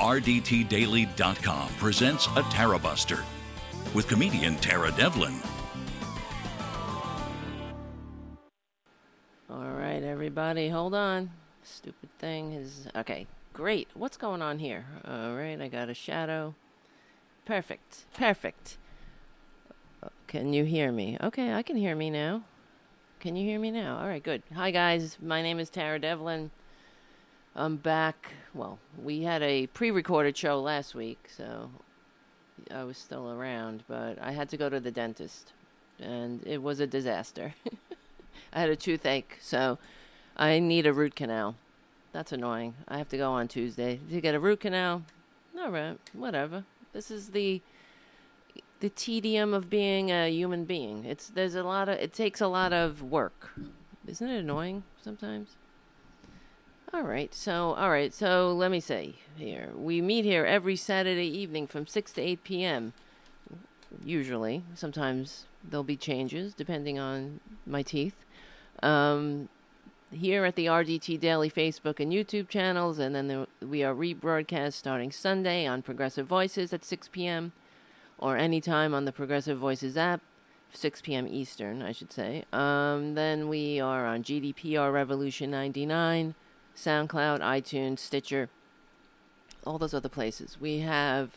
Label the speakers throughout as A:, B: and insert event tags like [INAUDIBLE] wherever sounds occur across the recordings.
A: RDTDaily.com presents a Tara Buster with comedian Tara Devlin.
B: All right, everybody, hold on. Stupid thing is. Okay, great. What's going on here? All right, I got a shadow. Perfect. Perfect. Can you hear me? Okay, I can hear me now. Can you hear me now? All right, good. Hi, guys. My name is Tara Devlin. I'm back. Well, we had a pre recorded show last week, so I was still around, but I had to go to the dentist, and it was a disaster. [LAUGHS] I had a toothache, so I need a root canal. That's annoying. I have to go on Tuesday to get a root canal. All right, whatever. This is the the tedium of being a human being. It's there's a lot of it takes a lot of work. Isn't it annoying sometimes? All right. So, all right. So, let me say here. We meet here every Saturday evening from 6 to 8 p.m. Usually. Sometimes there'll be changes depending on my teeth. Um, here at the RDT Daily Facebook and YouTube channels, and then we are rebroadcast starting Sunday on Progressive Voices at 6 p.m. or anytime on the Progressive Voices app, 6 p.m. Eastern, I should say. Um, then we are on GDPR Revolution 99, SoundCloud, iTunes, Stitcher, all those other places. We have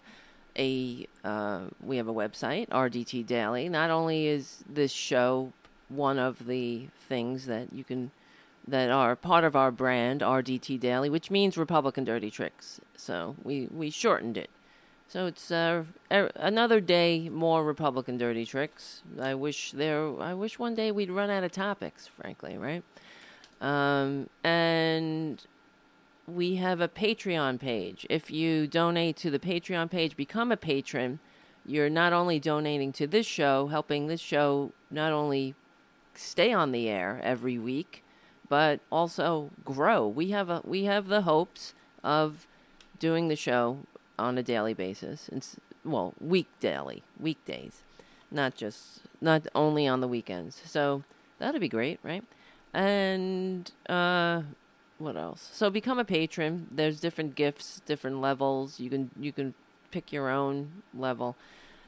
B: a uh, we have a website, RDT Daily. Not only is this show one of the things that you can that are part of our brand, RDT Daily, which means Republican Dirty Tricks. So we, we shortened it. So it's uh, er, another day more Republican Dirty Tricks. I wish there. I wish one day we'd run out of topics. Frankly, right? Um, and we have a Patreon page. If you donate to the Patreon page, become a patron. You're not only donating to this show, helping this show not only stay on the air every week, but also grow. We have a we have the hopes of doing the show on a daily basis. It's well, week daily, weekdays, not just not only on the weekends. So that'd be great, right? And uh, what else? So become a patron. There's different gifts, different levels. You can you can pick your own level.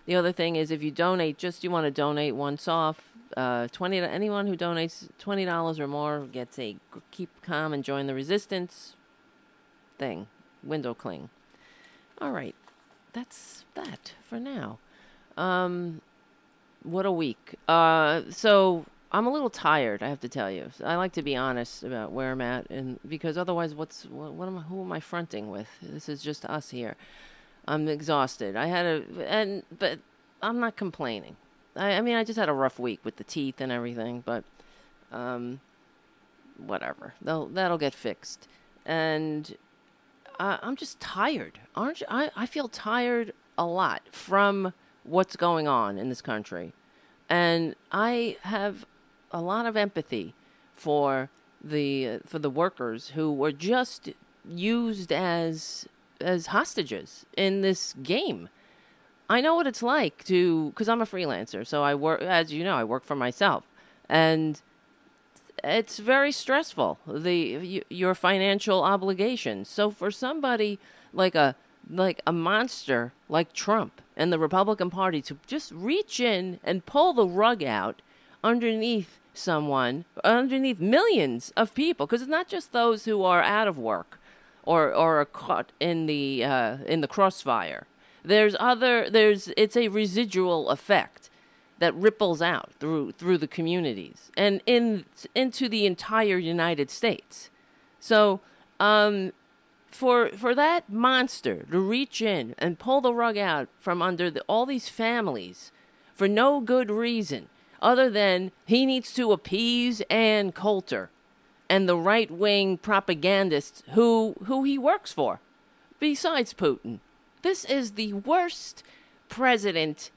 B: The other thing is if you donate, just you want to donate once off. Uh, twenty. Anyone who donates twenty dollars or more gets a keep calm and join the resistance thing. Window cling. All right, that's that for now. Um, what a week. Uh, so I'm a little tired. I have to tell you. I like to be honest about where I'm at, and because otherwise, what's what, what am I, who am I fronting with? This is just us here. I'm exhausted. I had a and but I'm not complaining. I, I mean, I just had a rough week with the teeth and everything, but um, whatever. They'll, that'll get fixed. And uh, I'm just tired. Aren't you? I, I feel tired a lot from what's going on in this country. And I have a lot of empathy for the for the workers who were just used as as hostages in this game. I know what it's like to because I'm a freelancer, so I work as you know I work for myself, and it's very stressful the your financial obligations. So for somebody like a like a monster like Trump and the Republican Party to just reach in and pull the rug out underneath someone, underneath millions of people, because it's not just those who are out of work or or are caught in the uh, in the crossfire. There's other there's it's a residual effect that ripples out through through the communities and in into the entire United States. So, um, for for that monster to reach in and pull the rug out from under the, all these families for no good reason other than he needs to appease Ann Coulter and the right wing propagandists who who he works for, besides Putin. This is the worst president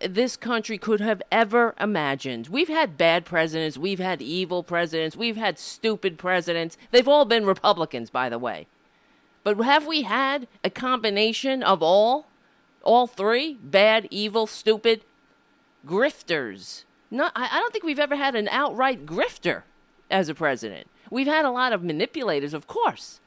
B: this country could have ever imagined. We've had bad presidents, we've had evil presidents, we've had stupid presidents. They've all been Republicans, by the way. But have we had a combination of all? All three? Bad, evil, stupid? Grifters. Not, I I don't think we've ever had an outright grifter as a president. We've had a lot of manipulators, of course.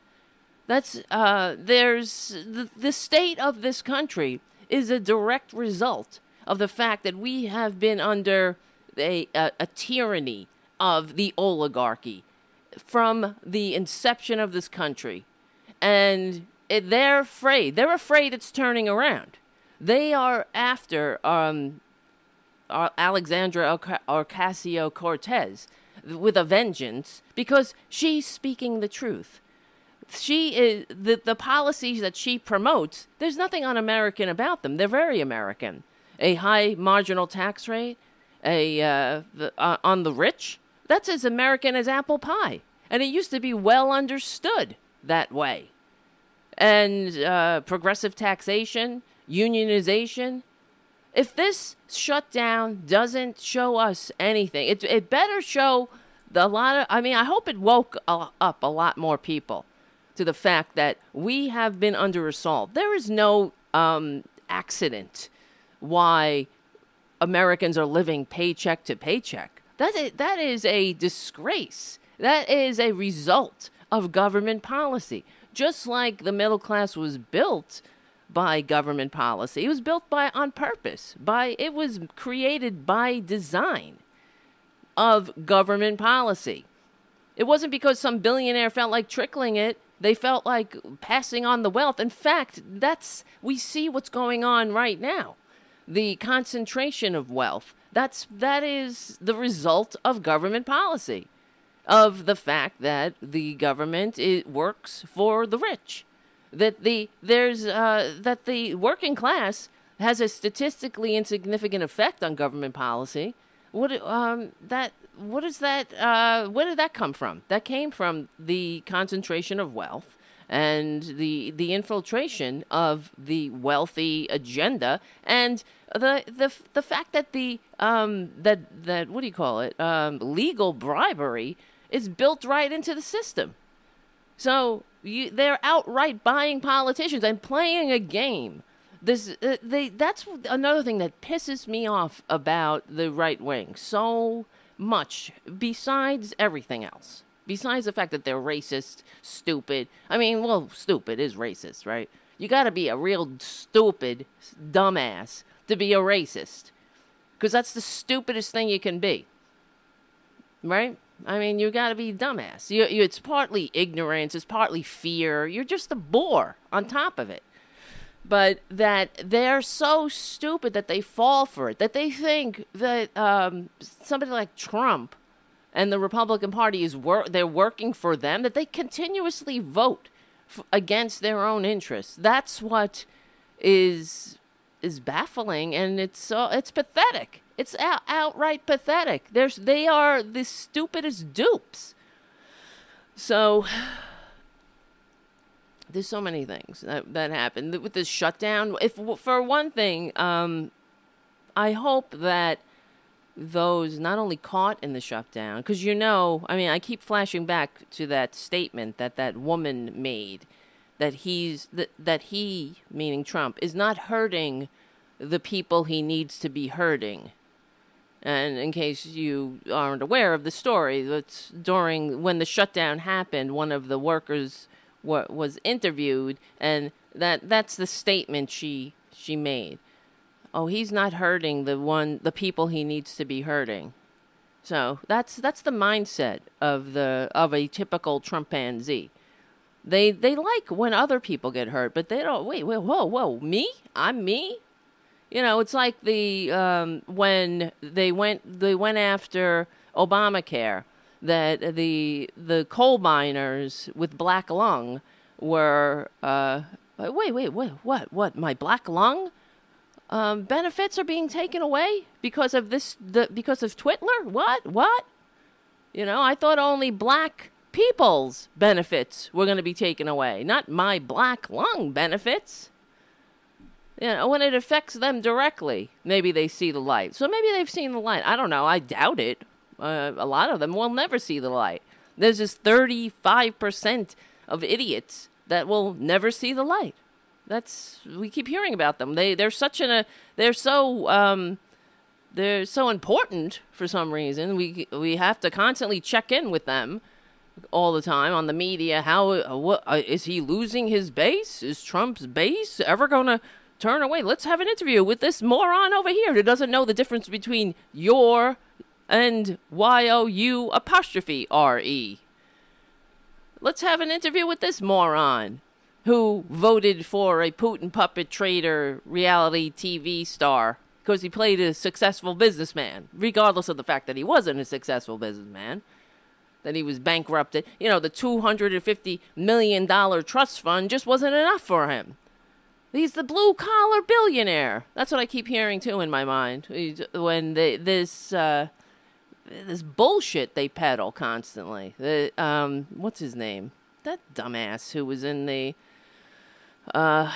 B: That's uh, there's the, the state of this country is a direct result of the fact that we have been under a, a, a tyranny of the oligarchy from the inception of this country. And it, they're afraid. They're afraid it's turning around. They are after um, Alexandria Ocasio Cortez with a vengeance because she's speaking the truth. She is the, the policies that she promotes, there's nothing un American about them. They're very American. A high marginal tax rate, a uh, the, uh, on the rich, that's as American as apple pie. And it used to be well understood that way. And uh, progressive taxation, unionization. If this shutdown doesn't show us anything, it, it better show a lot of, I mean, I hope it woke up a lot more people to the fact that we have been under assault. There is no um, accident why Americans are living paycheck to paycheck. That is, that is a disgrace. That is a result of government policy. Just like the middle class was built by government policy, it was built by on purpose. By it was created by design of government policy. It wasn't because some billionaire felt like trickling it. They felt like passing on the wealth. In fact, that's we see what's going on right now. The concentration of wealth. That's that is the result of government policy of the fact that the government it works for the rich, that the there's uh, that the working class has a statistically insignificant effect on government policy. What um, that what is that? Uh, where did that come from? That came from the concentration of wealth and the the infiltration of the wealthy agenda and the the the fact that the um that that what do you call it um legal bribery is built right into the system. So you, they're outright buying politicians and playing a game. This, uh, they, that's another thing that pisses me off about the right wing so much, besides everything else. Besides the fact that they're racist, stupid. I mean, well, stupid is racist, right? You gotta be a real stupid dumbass to be a racist. Because that's the stupidest thing you can be. Right? I mean, you got to be dumbass. You, you, it's partly ignorance, it's partly fear. You're just a bore on top of it. But that they're so stupid that they fall for it, that they think that um, somebody like Trump and the Republican Party is wor- they're working for them, that they continuously vote f- against their own interests. That's what is is baffling, and it's so it's pathetic. It's out, outright pathetic. There's, they are the stupidest dupes. So [SIGHS] there's so many things that, that happen with this shutdown. If for one thing, um, I hope that those not only caught in the shutdown, because you know, I mean, I keep flashing back to that statement that that woman made that he's that that he, meaning Trump, is not hurting the people he needs to be hurting. And in case you aren't aware of the story, that's during when the shutdown happened, one of the workers wa- was interviewed, and that that's the statement she she made. Oh, he's not hurting the one the people he needs to be hurting. So that's that's the mindset of the of a typical Trumpanzee. They they like when other people get hurt, but they don't. Wait, wait, whoa, whoa, me? I'm me. You know, it's like the um, when they went they went after Obamacare that the the coal miners with black lung were uh, wait wait wait what what my black lung? Um, benefits are being taken away because of this the because of Twitler? What what? You know I thought only black people's benefits were going to be taken away not my black lung benefits you know, when it affects them directly, maybe they see the light. So maybe they've seen the light. I don't know. I doubt it. Uh, a lot of them will never see the light. There's this 35% of idiots that will never see the light. That's we keep hearing about them. They they're such an a they're so um they're so important for some reason. We we have to constantly check in with them all the time on the media. How uh, what uh, is he losing his base? Is Trump's base ever going to turn away? Let's have an interview with this moron over here who doesn't know the difference between your and Y O U apostrophe R E. Let's have an interview with this moron who voted for a Putin puppet trader reality TV star because he played a successful businessman, regardless of the fact that he wasn't a successful businessman, that he was bankrupted. You know, the $250 million trust fund just wasn't enough for him. He's the blue collar billionaire. That's what I keep hearing too in my mind. When they, this uh, this bullshit they peddle constantly. The um, what's his name? That dumbass who was in the uh,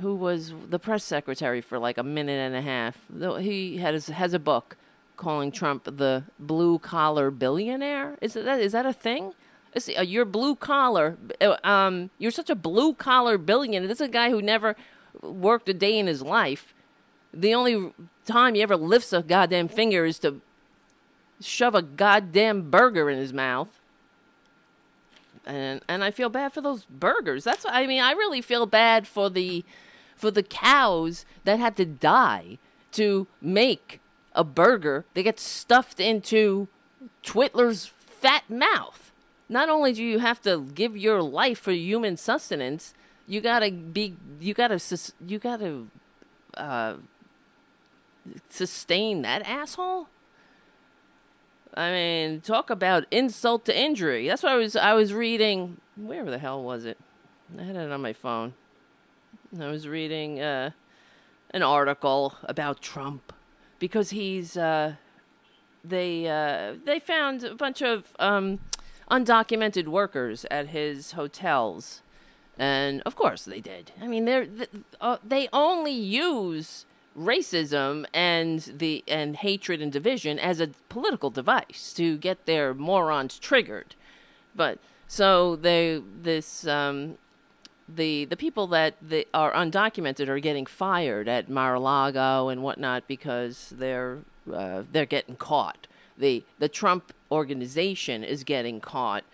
B: who was the press secretary for like a minute and a half. He has has a book calling Trump the blue collar billionaire. Is that is that a thing? Is, uh, you're blue collar. Uh, um, you're such a blue collar billionaire. This is a guy who never worked a day in his life. The only time he ever lifts a goddamn finger is to shove a goddamn burger in his mouth. And and I feel bad for those burgers. That's I mean I really feel bad for the for the cows that had to die to make a burger They get stuffed into Twitler's fat mouth. Not only do you have to give your life for human sustenance, you gotta be you gotta you gotta uh, sustain that asshole. I mean, talk about insult to injury. That's what I was I was reading. Where the hell was it? I had it on my phone. I was reading uh, an article about Trump because he's uh, they uh, they found a bunch of um, undocumented workers at his hotels, and of course they did. I mean, they uh, they only use racism and the and hatred and division as a political device to get their morons triggered. But so they this um, the the people that they are undocumented are getting fired at Mar-a-Lago and whatnot because they're uh, they're getting caught. The the Trump organization is getting caught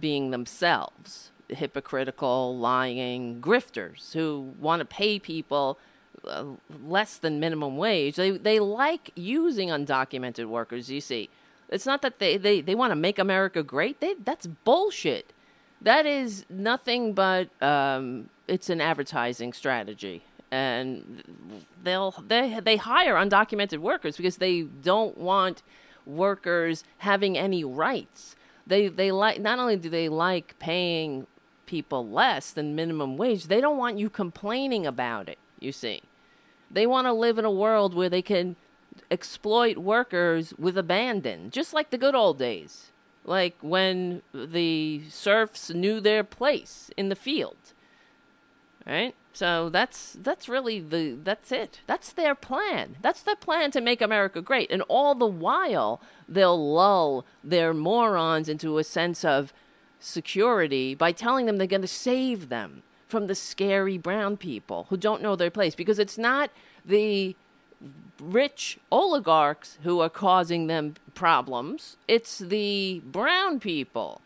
B: being themselves hypocritical, lying grifters who want to pay people uh, less than minimum wage. They they like using undocumented workers. You see, it's not that they they, they want to make America great. They that's bullshit. That is nothing but um, it's an advertising strategy, and they'll they they hire undocumented workers because they don't want workers having any rights. They they like not only do they like paying people less than minimum wage, they don't want you complaining about it. You see. They want to live in a world where they can exploit workers with abandon, just like the good old days, like when the serfs knew their place in the field. Right? So that's that's really the that's it. That's their plan. That's their plan to make America great. And all the while they'll lull their morons into a sense of security by telling them they're going to save them from the scary brown people who don't know their place because it's not the rich oligarchs who are causing them problems, it's the brown people,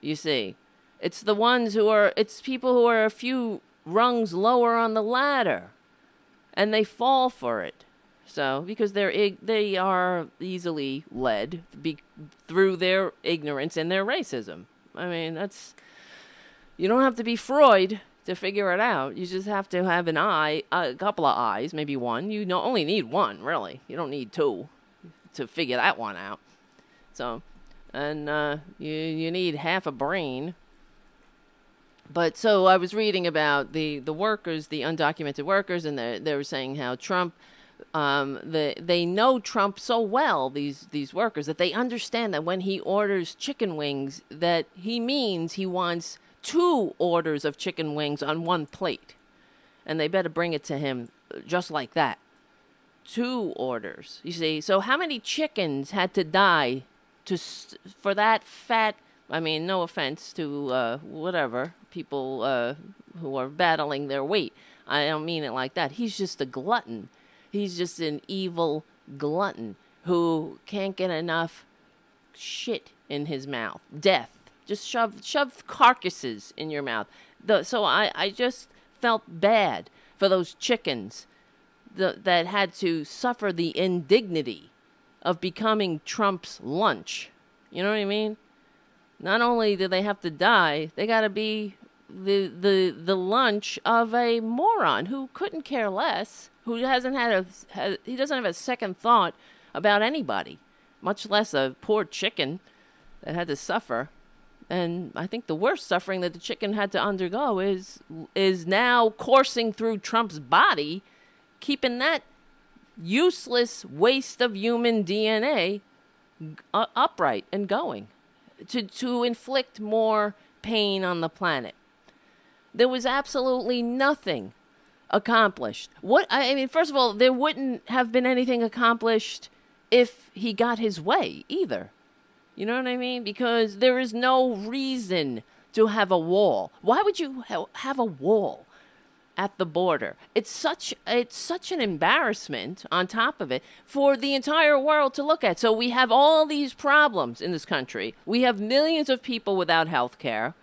B: you see. It's the ones who are, it's people who are a few rungs lower on the ladder and they fall for it. So, because they're they are easily led be, through their ignorance and their racism. I mean, that's you don't have to be Freud to figure it out. You just have to have an eye, a couple of eyes, maybe one. You don't only need one, really. You don't need two to figure that one out. So, and uh, you you need half a brain. But so I was reading about the, the workers, the undocumented workers, and they were saying how Trump, um, the, they know Trump so well these these workers that they understand that when he orders chicken wings, that he means he wants two orders of chicken wings on one plate. And they better bring it to him just like that. Two orders. You see, so how many chickens had to die to for that fat I mean, no offense to uh, whatever people uh, who are battling their weight. I don't mean it like that. He's just a glutton. He's just an evil glutton who can't get enough shit in his mouth. Death Just shove shove carcasses in your mouth. The, so I, I just felt bad for those chickens the, that had to suffer the indignity of becoming Trump's lunch. You know what I mean? Not only do they have to die, they got to be the the the lunch of a moron who couldn't care less, who hasn't had a has, he doesn't have a second thought about anybody, much less a poor chicken that had to suffer. And I think the worst suffering that the chicken had to undergo is is now coursing through Trump's body, keeping that useless waste of human DNA uh, upright and going to to inflict more pain on the planet. There was absolutely nothing accomplished. What I mean, first of all, there wouldn't have been anything accomplished if he got his way either. You know what I mean? Because there is no reason to have a wall. Why would you ha- have a wall at the border? It's such it's such an embarrassment on top of it for the entire world to look at. So we have all these problems in this country. We have millions of people without health care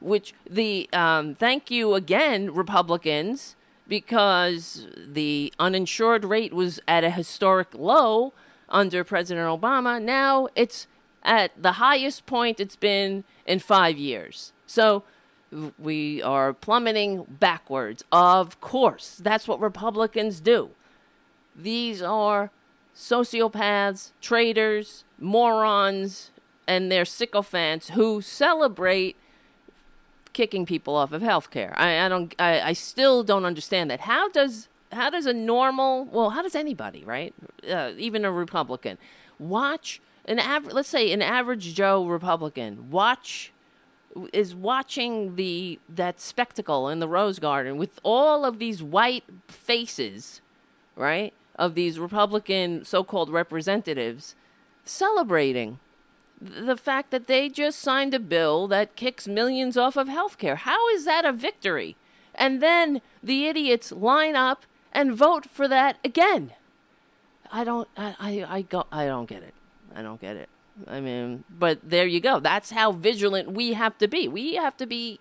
B: which the um, thank you again, Republicans, because the uninsured rate was at a historic low under President Obama. Now it's at the highest point it's been in five years. So we are plummeting backwards. Of course, that's what Republicans do. These are sociopaths, traitors, morons, and their sycophants who celebrate kicking people off of health care. I, I don't I, I still don't understand that. How does how does a normal well how does anybody right uh, even a Republican watch an average let's say an average Joe Republican watch is watching the that spectacle in the Rose Garden with all of these white faces, right, of these Republican so-called representatives celebrating the fact that they just signed a bill that kicks millions off of health care. How is that a victory? And then the idiots line up and vote for that again. I don't I, I, I go I don't get it. I don't get it. I mean, but there you go. That's how vigilant we have to be. We have to be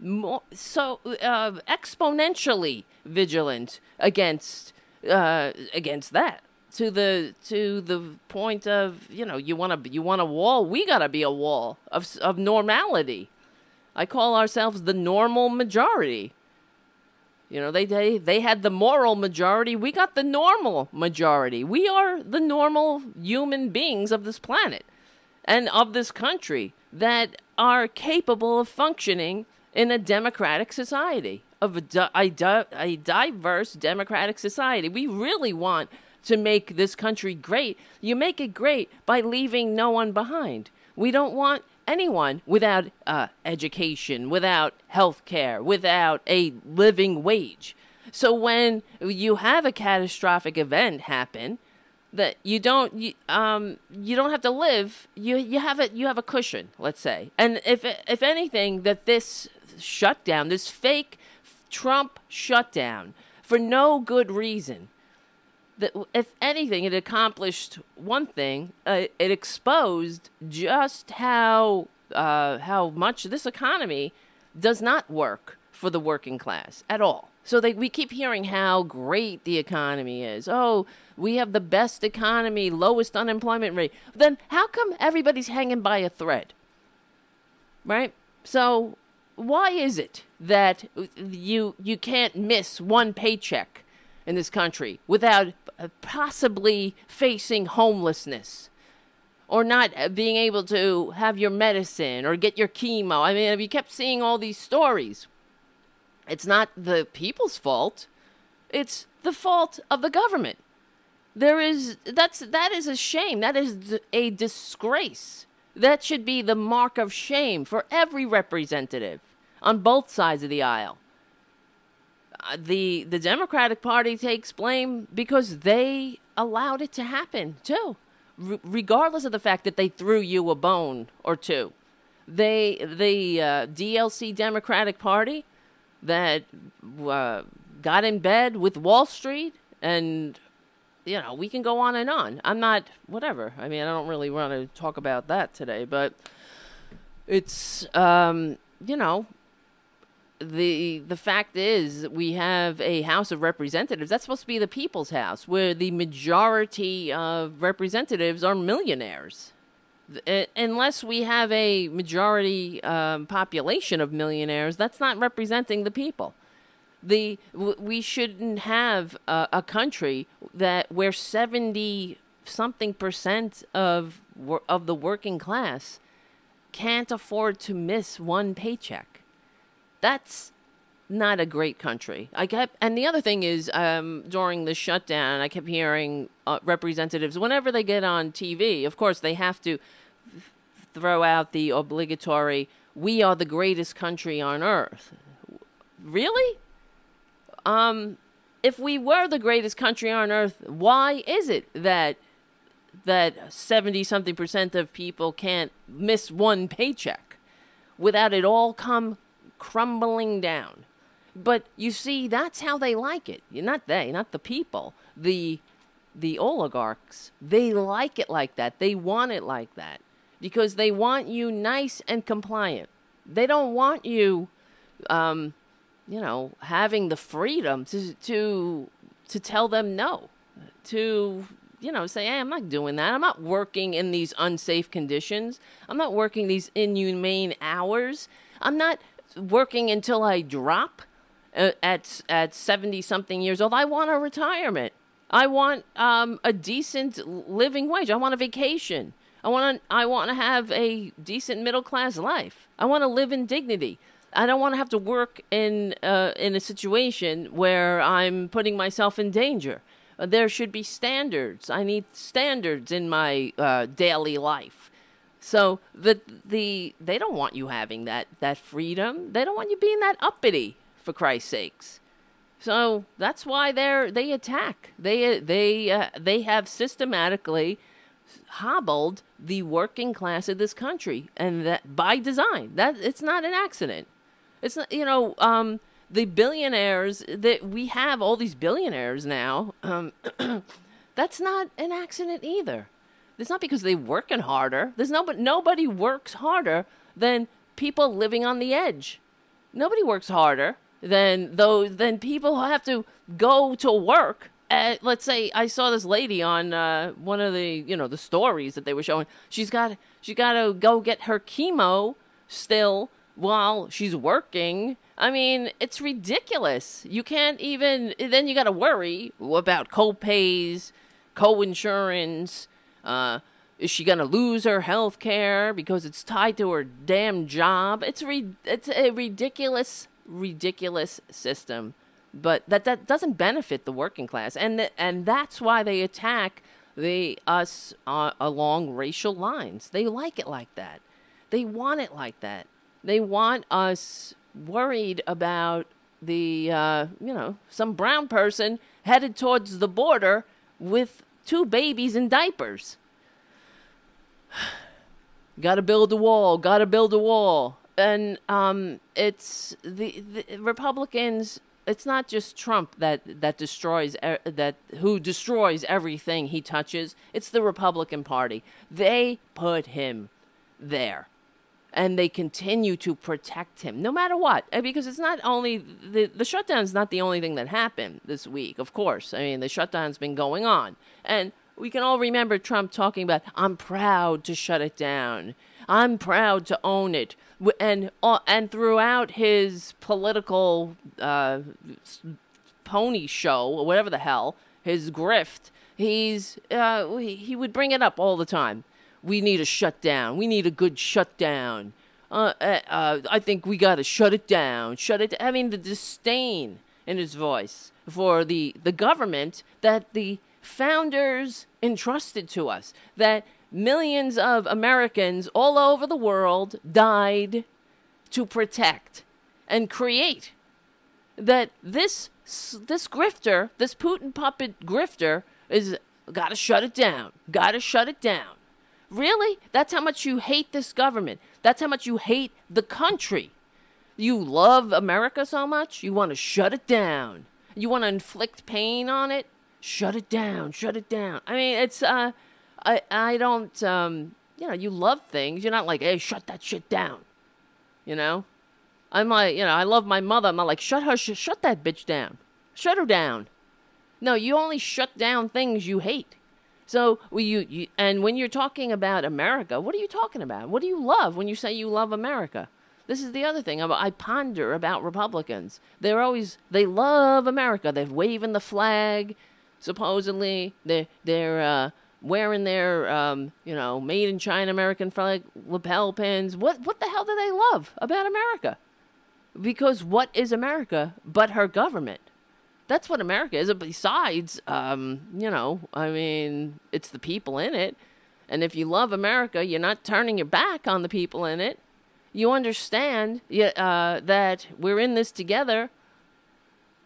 B: more so uh, exponentially vigilant against uh, against that to the to the point of you know you want to you want a wall. We got to be a wall of of normality. I call ourselves the normal majority. You know they they they had the moral majority. We got the normal majority. We are the normal human beings of this planet and of this country that are capable of functioning in a democratic society of a, di- a, di- a diverse democratic society. We really want to make this country great, you make it great by leaving no one behind. We don't want anyone without uh, education, without health care, without a living wage. So when you have a catastrophic event happen, that you don't you, um you don't have to live you you have it you have a cushion let's say and if if anything that this shutdown this fake Trump shutdown for no good reason that if anything, it accomplished one thing. Uh, it exposed just how uh, how much this economy does not work for the working class at all. So they, we keep hearing how great the economy is. Oh, we have the best economy, lowest unemployment rate. Then how come everybody's hanging by a thread? Right? So why is it that you you can't miss one paycheck in this country without possibly facing homelessness or not uh, being able to have your medicine or get your chemo. I mean, you kept seeing all these stories, it's not the people's fault. It's the fault of the government. There is that's that is a shame. That is a disgrace. That should be the mark of shame for every representative on both sides of the aisle the the Democratic Party takes blame because they allowed it to happen too, R- regardless of the fact that they threw you a bone or two. They the uh, DLC Democratic Party that uh, got in bed with Wall Street and you know we can go on and on. I'm not whatever. I mean I don't really want to talk about that today, but it's um, you know, the the fact is we have a House of Representatives. That's supposed to be the people's house, where the majority of representatives are millionaires. Uh, unless we have a majority um, population of millionaires, that's not representing the people. The we shouldn't have a, a country that where seventy something percent of of the working class can't afford to miss one paycheck. That's not a great country. I kept, and the other thing is, um, during the shutdown, I kept hearing uh, representatives whenever they get on TV. Of course, they have to throw out the obligatory "We are the greatest country on earth." Really? Um, if we were the greatest country on earth, why is it that that 70 something percent of people can't miss one paycheck without it all come crumbling down. But you see, that's how they like it. Not they, not the people. The the oligarchs, they like it like that. They want it like that because they want you nice and compliant. They don't want you, um, you know, having the freedom to to to tell them no, to you know, say, hey, I'm not doing that. I'm not working in these unsafe conditions. I'm not working these inhumane hours. I'm not working until I drop uh, at at 70 something years old. I want a retirement. I want um, a decent living wage. I want a vacation. I want to I want to have a decent middle class life. I want to live in dignity. I don't want to have to work in uh, in a situation where I'm putting myself in danger. There should be standards. I need standards in my uh, daily life. So the the they don't want you having that that freedom. They don't want you being that uppity for Christ's sakes. So that's why they're they attack. They they uh, they have systematically hobbled the working class of this country, and that by design. That it's not an accident. It's not you know um, the billionaires that we have all these billionaires now um, [CLEARS THROAT] that's not an accident either it's not because they're working harder there's no but nobody works harder than people living on the edge nobody works harder than those than people who have to go to work at, let's say I saw this lady on uh, one of the you know the stories that they were showing. She's got she got to go get her chemo still while she's working I mean, it's ridiculous. You can't even. Then you got to worry about co-pays, co-insurance. Uh, is she gonna lose her health care because it's tied to her damn job? It's re- it's a ridiculous, ridiculous system. But that that doesn't benefit the working class, and th- and that's why they attack the us uh, along racial lines. They like it like that. They want it like that. They want us worried about the, uh, you know, some brown person headed towards the border with two babies in diapers. [SIGHS] gotta build a wall, gotta build a wall. And um, it's the, the Republicans it's not just Trump that that destroys that who destroys everything he touches. It's the Republican Party. They put him there and they continue to protect him no matter what. Because it's not only the the shutdown is not the only thing that happened this week of course. I mean the shutdown's been going on. And we can all remember trump talking about i'm proud to shut it down. I'm proud to own it. And uh, and throughout his political uh, pony show or whatever the hell his grift he's uh, he would bring it up all the time we need a shutdown. We need a good shutdown. Uh, uh, uh, I think we got to shut it down. Shut it. I mean, the disdain in his voice for the, the government that the founders entrusted to us, that millions of Americans all over the world died to protect and create. That this this grifter, this Putin puppet grifter, is got to shut it down. Got to shut it down. Really? That's how much you hate this government. That's how much you hate the country. You love America so much, you want to shut it down. You want to inflict pain on it? Shut it down. Shut it down. I mean, it's uh I I don't um you know, you love things. You're not like, hey, shut that shit down. You know? I'm like, you know, I love my mother. I'm not like, shut her, sh- shut that bitch down. Shut her down. No, you only shut down things you hate. So you, you and when you're talking about America, what are you talking about? What do you love when you say you love America? This is the other thing I ponder about Republicans. They're always they love America. They're waving the flag, supposedly. They're they're uh, wearing their um, you know made in China American flag lapel pins. What what the hell do they love about America? Because what is America but her government? That's what America is. Besides, um, you know, I mean, it's the people in it. And if you love America, you're not turning your back on the people in it. You understand uh, that we're in this together.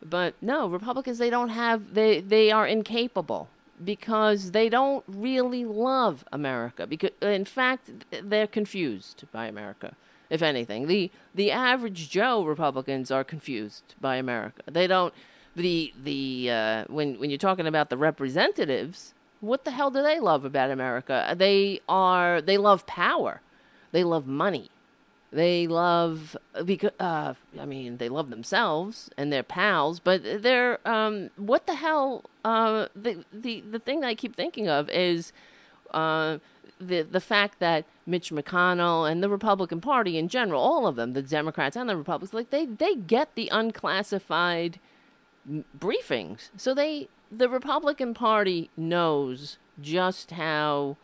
B: But no, Republicans, they don't have, they, they are incapable because they don't really love America. Because, in fact, they're confused by America if anything. The the average Joe Republicans are confused by America. They don't the the uh, when when you're talking about the representatives, what the hell do they love about America? They are they love power, they love money, they love because uh, I mean they love themselves and their pals, but they're um, what the hell? Uh, the the the thing that I keep thinking of is. Uh, the the fact that Mitch McConnell and the Republican Party in general, all of them, the Democrats and the Republicans, like they they get the unclassified briefings. So they the Republican Party knows just how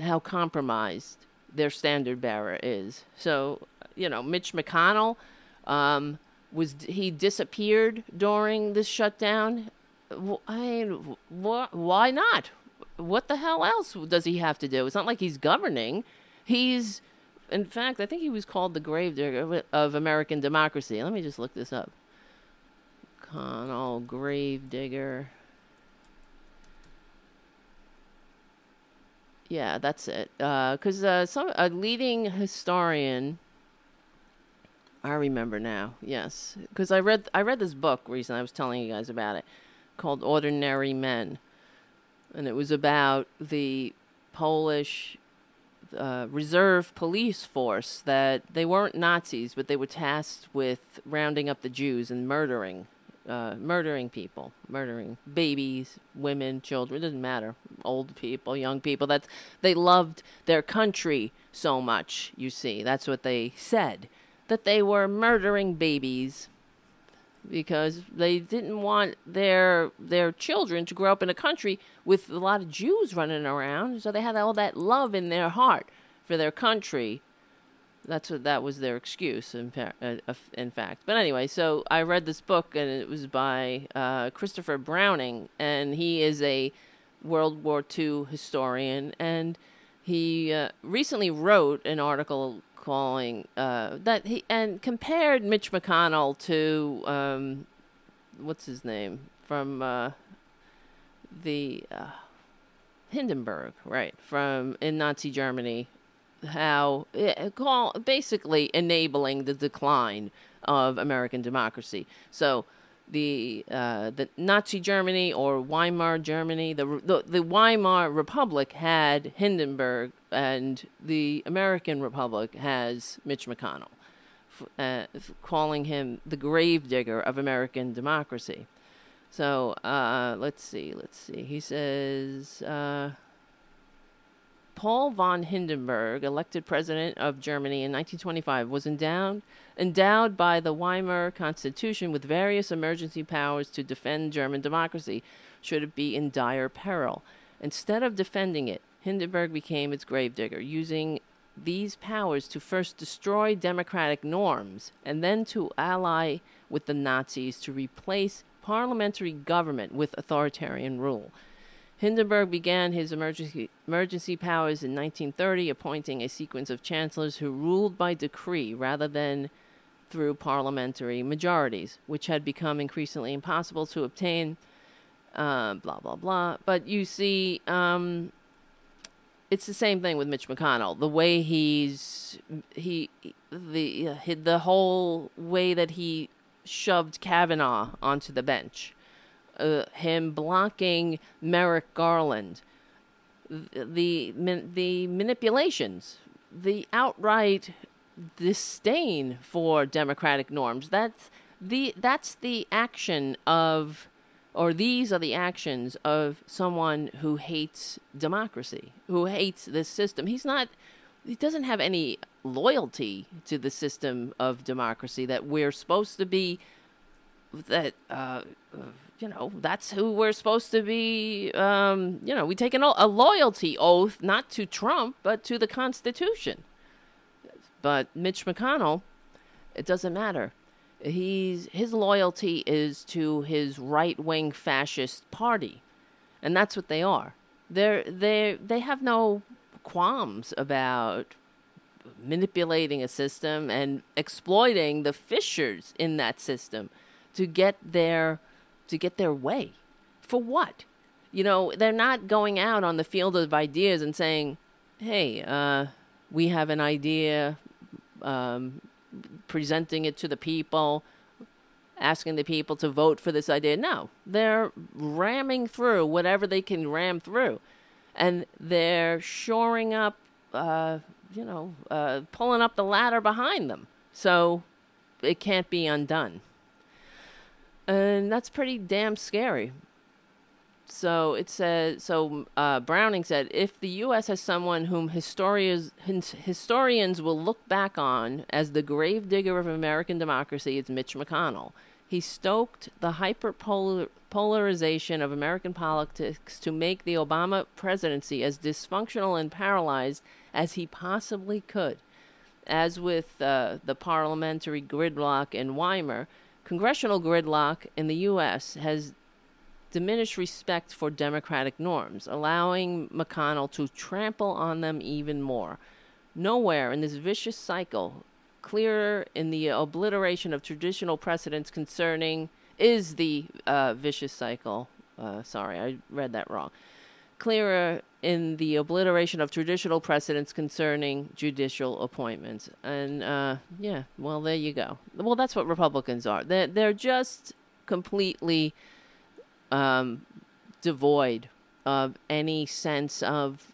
B: how compromised their standard bearer is. So, you know, Mitch McConnell um, was he disappeared during this shutdown. I mean, wh- why not? What the hell else does he have to do? It's not like he's governing. He's, in fact, I think he was called the gravedigger of American democracy. Let me just look this up. McConnell, Gravedigger. Yeah, that's it. Because uh, uh, some a leading historian. I remember now. Yes, because I read I read this book recently. I was telling you guys about it, called Ordinary Men, and it was about the Polish uh, reserve police force that they weren't Nazis, but they were tasked with rounding up the Jews and murdering uh, murdering people, murdering babies, women, children. It doesn't matter. Old people, young people. That's they loved their country so much. You see, that's what they said that they were murdering babies because they didn't want their their children to grow up in a country with a lot of Jews running around. So they had all that love in their heart for their country that's what that was their excuse, in, uh, in fact. But anyway, so I read this book, and it was by uh, Christopher Browning, and he is a World War II historian, and he uh, recently wrote an article calling uh, that he and compared Mitch McConnell to um, what's his name from uh, the uh, Hindenburg, right? From in Nazi Germany, how eh, call basically enabling the decline of American democracy. So the uh, the Nazi Germany or Weimar Germany, the, the the Weimar Republic had Hindenburg, and the American Republic has Mitch McConnell, uh, calling him the gravedigger of American democracy. So uh, let's see, let's see. He says. Paul von Hindenburg, elected president of Germany in 1925, was endowed, endowed by the Weimar Constitution with various emergency powers to defend German democracy should it be in dire peril. Instead of defending it, Hindenburg became its gravedigger, using these powers to first destroy democratic norms and then to ally with the Nazis to replace parliamentary government with authoritarian rule. Hindenburg began his emergency, emergency powers in 1930, appointing a sequence of chancellors who ruled by decree rather than through parliamentary majorities, which had become increasingly impossible to obtain. Uh, blah blah blah. But you see, um, it's the same thing with Mitch McConnell. The way he's he the the whole way that he shoved Kavanaugh onto the bench uh, him blocking Merrick Garland. the the manipulations, the outright disdain for democratic norms. That's the that's the action of or these are the actions of someone who hates democracy, who hates this system. He's not he doesn't have any loyalty to the system of democracy that we're supposed to be that uh, you know that's who we're supposed to be um, you know we take an, a loyalty oath not to trump but to the constitution. But mitch mcconnell it doesn't matter. He's his loyalty is to his right-wing fascist party and that's what they are. They're they they have no qualms about manipulating a system and exploiting the fissures in that system to get their to get their way. For what? You know, they're not going out on the field of ideas and saying, "Hey, uh, we have an idea," um, presenting it to the people, asking the people to vote for this idea. No, they're ramming through whatever they can ram through, and they're shoring up, uh, you know, uh, pulling up the ladder behind them, so it can't be undone and that's pretty damn scary. So it says. So uh, Browning said, if the U.S. has someone whom historians historians will look back on as the gravedigger of American democracy, it's Mitch McConnell. He stoked the hyperpolarization of American politics to make the Obama presidency as dysfunctional and paralyzed as he possibly could. As with uh, the parliamentary gridlock in Weimar, Congressional gridlock in the U.S. has diminished respect for democratic norms, allowing McConnell to trample on them even more. Nowhere in this vicious cycle, clearer in the obliteration of traditional precedents concerning, is the uh, vicious cycle. Uh, sorry, I read that wrong. Clearer in the obliteration of traditional precedents concerning judicial appointments. And uh, yeah, well, there you go. Well, that's what Republicans are. They're, they're just completely um, devoid of any sense of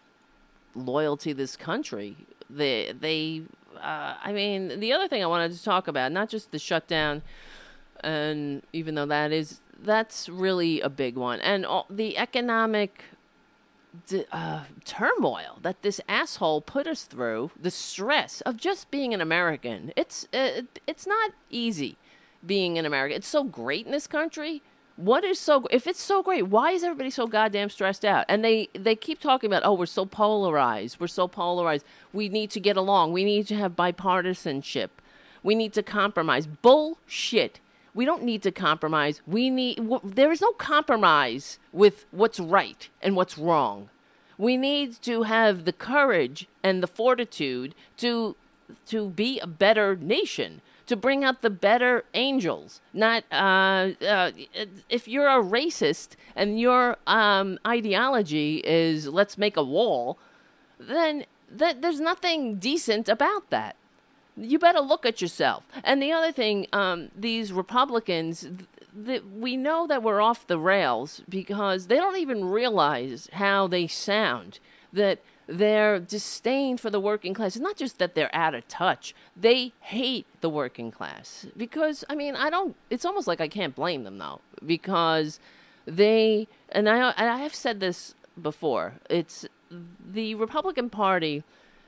B: loyalty to this country. They, they, uh, I mean, the other thing I wanted to talk about, not just the shutdown, and even though that is, that's really a big one, and all, the economic uh, turmoil that this asshole put us through, the stress of just being an American. It's uh, it's not easy being an American. It's so great in this country. What is so if it's so great, why is everybody so goddamn stressed out? And they they keep talking about, "Oh, we're so polarized. We're so polarized. We need to get along. We need to have bipartisanship. We need to compromise." Bullshit. We don't need to compromise. We need w- there is no compromise with what's right and what's wrong. We need to have the courage and the fortitude to to be a better nation, to bring out the better angels. Not uh, uh, if you're a racist and your um, ideology is let's make a wall, then that there's nothing decent about that you better look at yourself. And the other thing, um, these Republicans, th- we know that we're off the rails because they don't even realize how they sound. That their disdain for the working class. It's not just that they're out of touch, they hate the working class. Because, I mean, I don't, it's almost like I can't blame them though, because they, and I, I have said this before, it's the Republican Party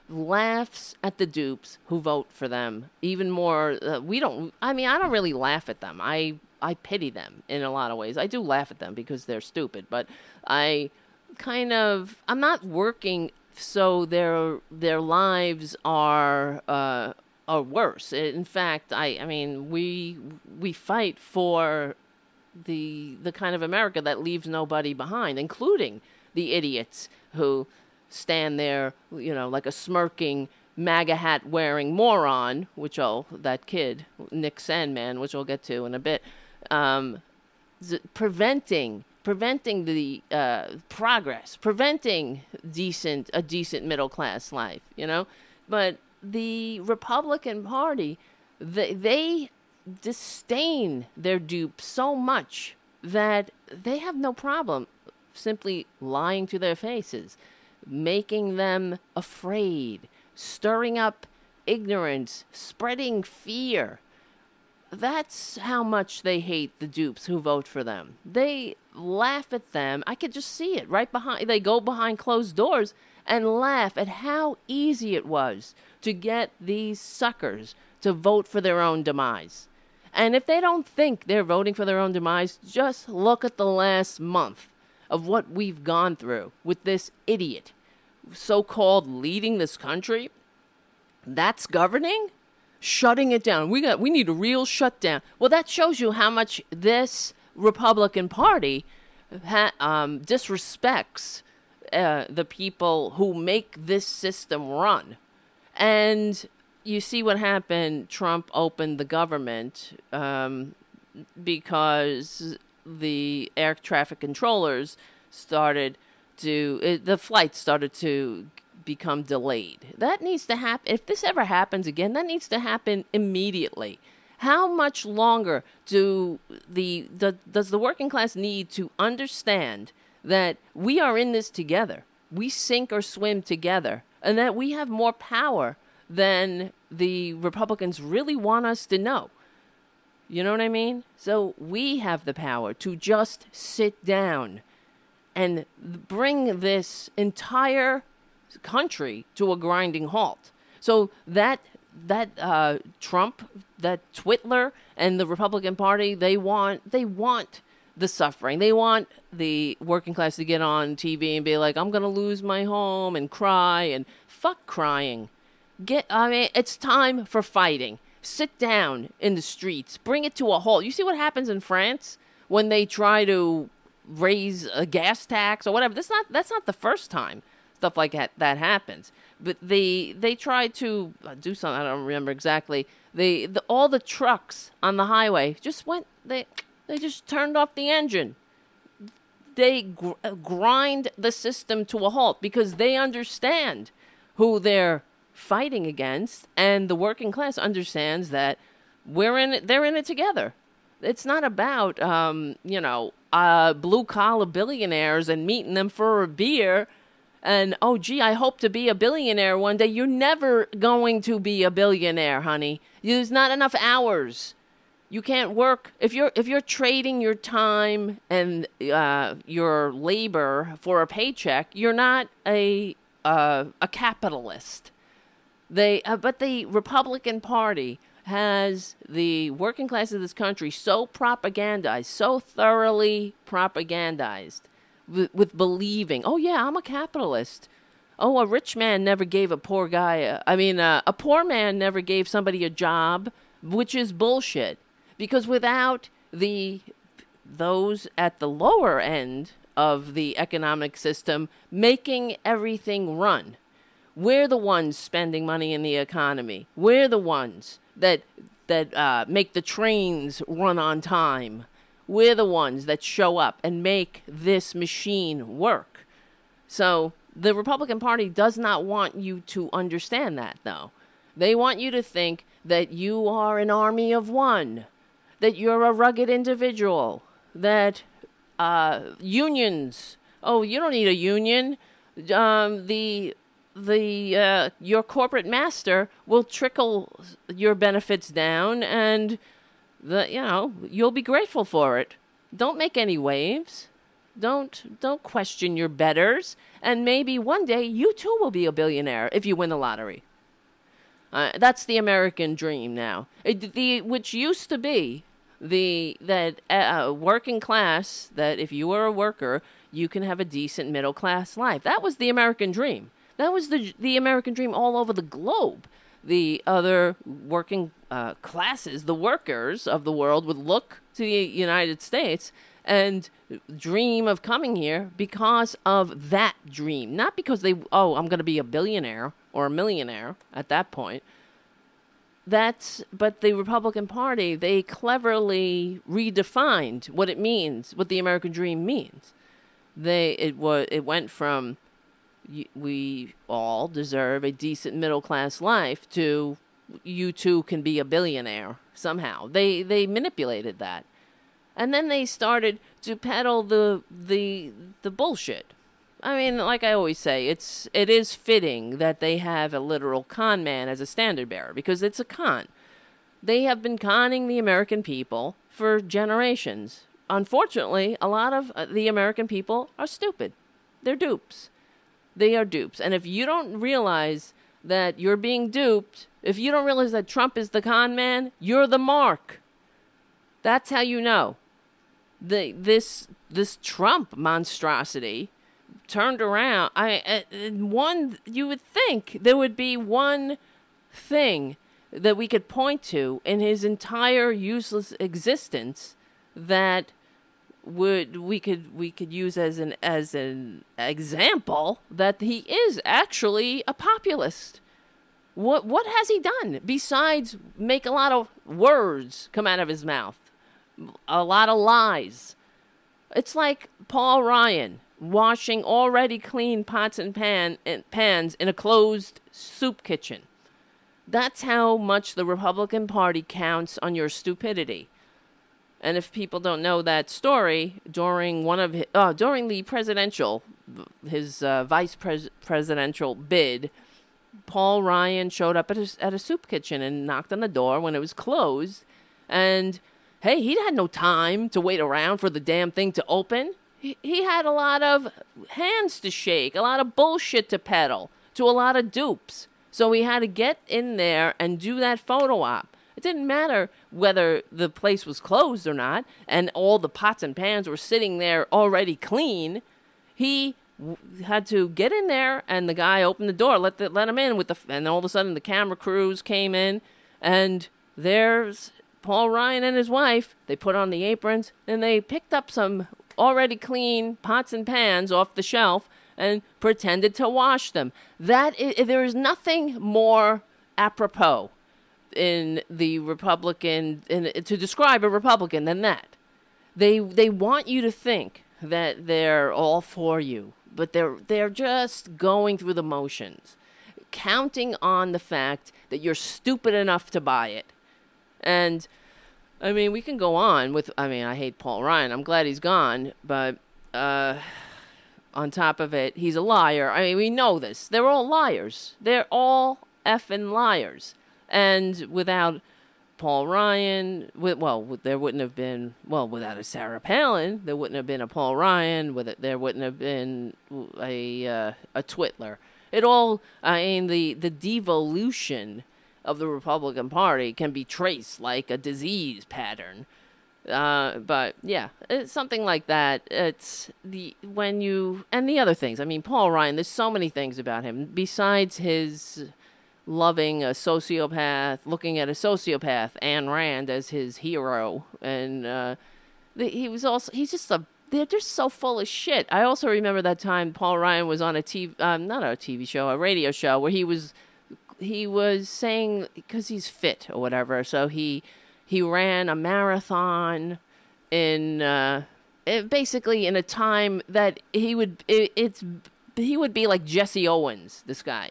B: laughs at the dupes who vote for them even more uh, we don't i mean i don't really laugh at them. I i pity them in a lot of ways. I do laugh at them because they're stupid but i kind of i'm not working so their their lives are uh are worse. In fact i i mean we we fight for the the kind of america that leaves nobody behind including the idiots who stand there, you know, like a smirking MAGA hat wearing moron, which oh, that kid, Nick Sandmann, which we'll get to in a bit, um, z- preventing preventing the uh, progress, preventing decent a decent middle class life, you know. But the Republican Party, they, they disdain their dupe so much that they have no problem simply lying to their faces making them afraid, stirring up ignorance, spreading fear. That's how much they hate the dupes who vote for them. They laugh at them. I could just see it right behind. They go behind closed doors and laugh at how easy it was to get these suckers to vote for their own demise. And if they don't think they're voting for their own demise, just look at the last month of what we've gone through with this idiot, so called leading this country. That's governing? Shutting it down. We got we need a real shutdown. Well, that shows you how much this Republican Party ha- um, disrespects uh, the people who make this system run. And you see what happened. Trump opened the government um, because the air traffic controllers started to it, the flight started to become delayed. That needs to happen. If this ever happens again, that needs to happen immediately. How much longer do the, the does the working class need to understand that we are in this together? We sink or swim together, and that we have more power than the Republicans really want us to know. You know what I mean? So we have the power to just sit down and bring this entire country to a grinding halt. So that that uh, Trump, that Twitler, and the Republican Party, they want they want the suffering. They want the working class to get on TV and be like, "I'm gonna lose my home" and cry and fuck crying. Get, I mean, it's time for fighting. Sit down in the streets. Bring it to a halt. You see what happens in France when they try to raise a gas tax or whatever. That's not that's not the first time stuff like that that happens. But they they try to uh, do something. I don't remember exactly. They the, all the trucks on the highway just went. They they just turned off the engine. They gr- uh, grind the system to a halt because they understand who they're fighting against, and the working class understands that we're in. They're in it together. It's not about um, you know uh, blue collar billionaires and meeting them for a beer. And oh, gee, I hope to be a billionaire one day. You're never going to be a billionaire, honey. There's not enough hours. You can't work if you're if you're trading your time and uh, your labor for a paycheck. You're not a uh, a capitalist. They, uh, but the Republican Party has the working class of this country so propagandized, so thoroughly propagandized with, with believing, oh yeah, I'm a capitalist. Oh, a rich man never gave a poor guy. A, I mean, uh, a poor man never gave somebody a job, which is bullshit. Because without the those at the lower end of the economic system making everything run, we're the ones spending money in the economy. We're the ones that that uh, make the trains run on time. We're the ones that show up and make this machine work. So the Republican Party does not want you to understand that, though. They want you to think that you are an army of one, that you're a rugged individual, that uh, unions. Oh, you don't need a union. Um, the the uh, your corporate master will trickle your benefits down, and the you know you'll be grateful for it. Don't make any waves. Don't don't question your betters, and maybe one day you too will be a billionaire if you win the lottery. Uh, that's the American dream now. It, the which used to be the that uh, working class that if you were a worker you can have a decent middle class life. That was the American dream. That was the the American dream all over the globe. The other working uh, classes, the workers of the world, would look to the United States and dream of coming here because of that dream, not because they oh I'm going to be a billionaire or a millionaire at that point. That's but the Republican Party they cleverly redefined what it means, what the American dream means. They it was it went from we all deserve a decent middle class life to you too can be a billionaire somehow. They they manipulated that. And then they started to peddle the the the bullshit. I mean, like I always say, it's it is fitting that they have a literal con man as a standard bearer because it's a con. They have been conning the American people for generations. Unfortunately, a lot of uh, the American people are stupid. They're dupes. They are dupes. And if you don't realize that you're being duped, if you don't realize that Trump is the con man, you're the mark. That's how you know. The this this Trump monstrosity turned around. I uh, one you would think there would be one thing that we could point to in his entire useless existence that would we could we could use as an as an example that he is actually a populist. What what has he done besides make a lot of words come out of his mouth? A lot of lies. It's like Paul Ryan washing already clean pots and pan and pans in a closed soup kitchen. That's how much the Republican Party counts on your stupidity. And if people don't know that story, during one of his, uh, during the presidential, his uh, vice pres- presidential bid, Paul Ryan showed up at a, at a soup kitchen and knocked on the door when it was closed. And hey, he had no time to wait around for the damn thing to open. He, he had a lot of hands to shake, a lot of bullshit to peddle to a lot of dupes. So he had to get in there and do that photo op. It didn't matter whether the place was closed or not, and all the pots and pans were sitting there already clean. He had to get in there, and the guy opened the door, let the, let him in with the, and all of a sudden the camera crews came in, and there's Paul Ryan and his wife. They put on the aprons, and they picked up some already clean pots and pans off the shelf and pretended to wash them. That is, there is nothing more apropos in the Republican in, to describe a Republican than that. They they want you to think that they're all for you, but they're they're just going through the motions, counting on the fact that you're stupid enough to buy it. And I mean, we can go on with I mean, I hate Paul Ryan. I'm glad he's gone, but uh on top of it, he's a liar. I mean, we know this. They're all liars. They're all effing liars. And without Paul Ryan, with, well, there wouldn't have been, well, without a Sarah Palin, there wouldn't have been a Paul Ryan, with it, there wouldn't have been a, uh, a Twitler. It all, I mean, the, the devolution of the Republican Party can be traced like a disease pattern. Uh, but yeah, it's something like that. It's the when you and the other things. I mean, Paul Ryan. There's so many things about him besides his loving a sociopath, looking at a sociopath, Ayn Rand as his hero, and uh, he was also he's just a they're just so full of shit. I also remember that time Paul Ryan was on a TV, um, not a TV show, a radio show where he was he was saying because he's fit or whatever, so he he ran a marathon in uh, it, basically in a time that he would it, it's he would be like Jesse Owens, this guy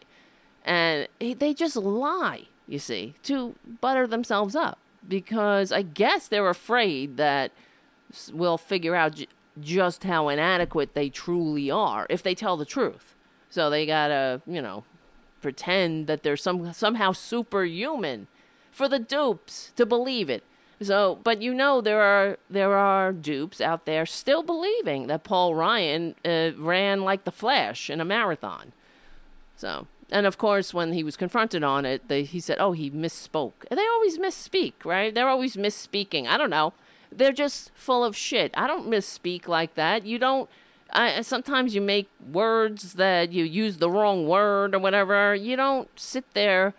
B: and they just lie, you see, to butter themselves up because I guess they're afraid that we'll figure out just how inadequate they truly are if they tell the truth. So they gotta, you know, pretend that they're some somehow superhuman for the dupes to believe it. So, but you know there are there are dupes out there still believing that Paul Ryan uh, ran like the Flash in a marathon. So and of course, when he was confronted on it, they, he said, "Oh, he misspoke." They always misspeak, right? They're always misspeaking. I don't know. They're just full of shit. I don't misspeak like that. You don't. I, sometimes you make words that you use the wrong word or whatever. You don't sit there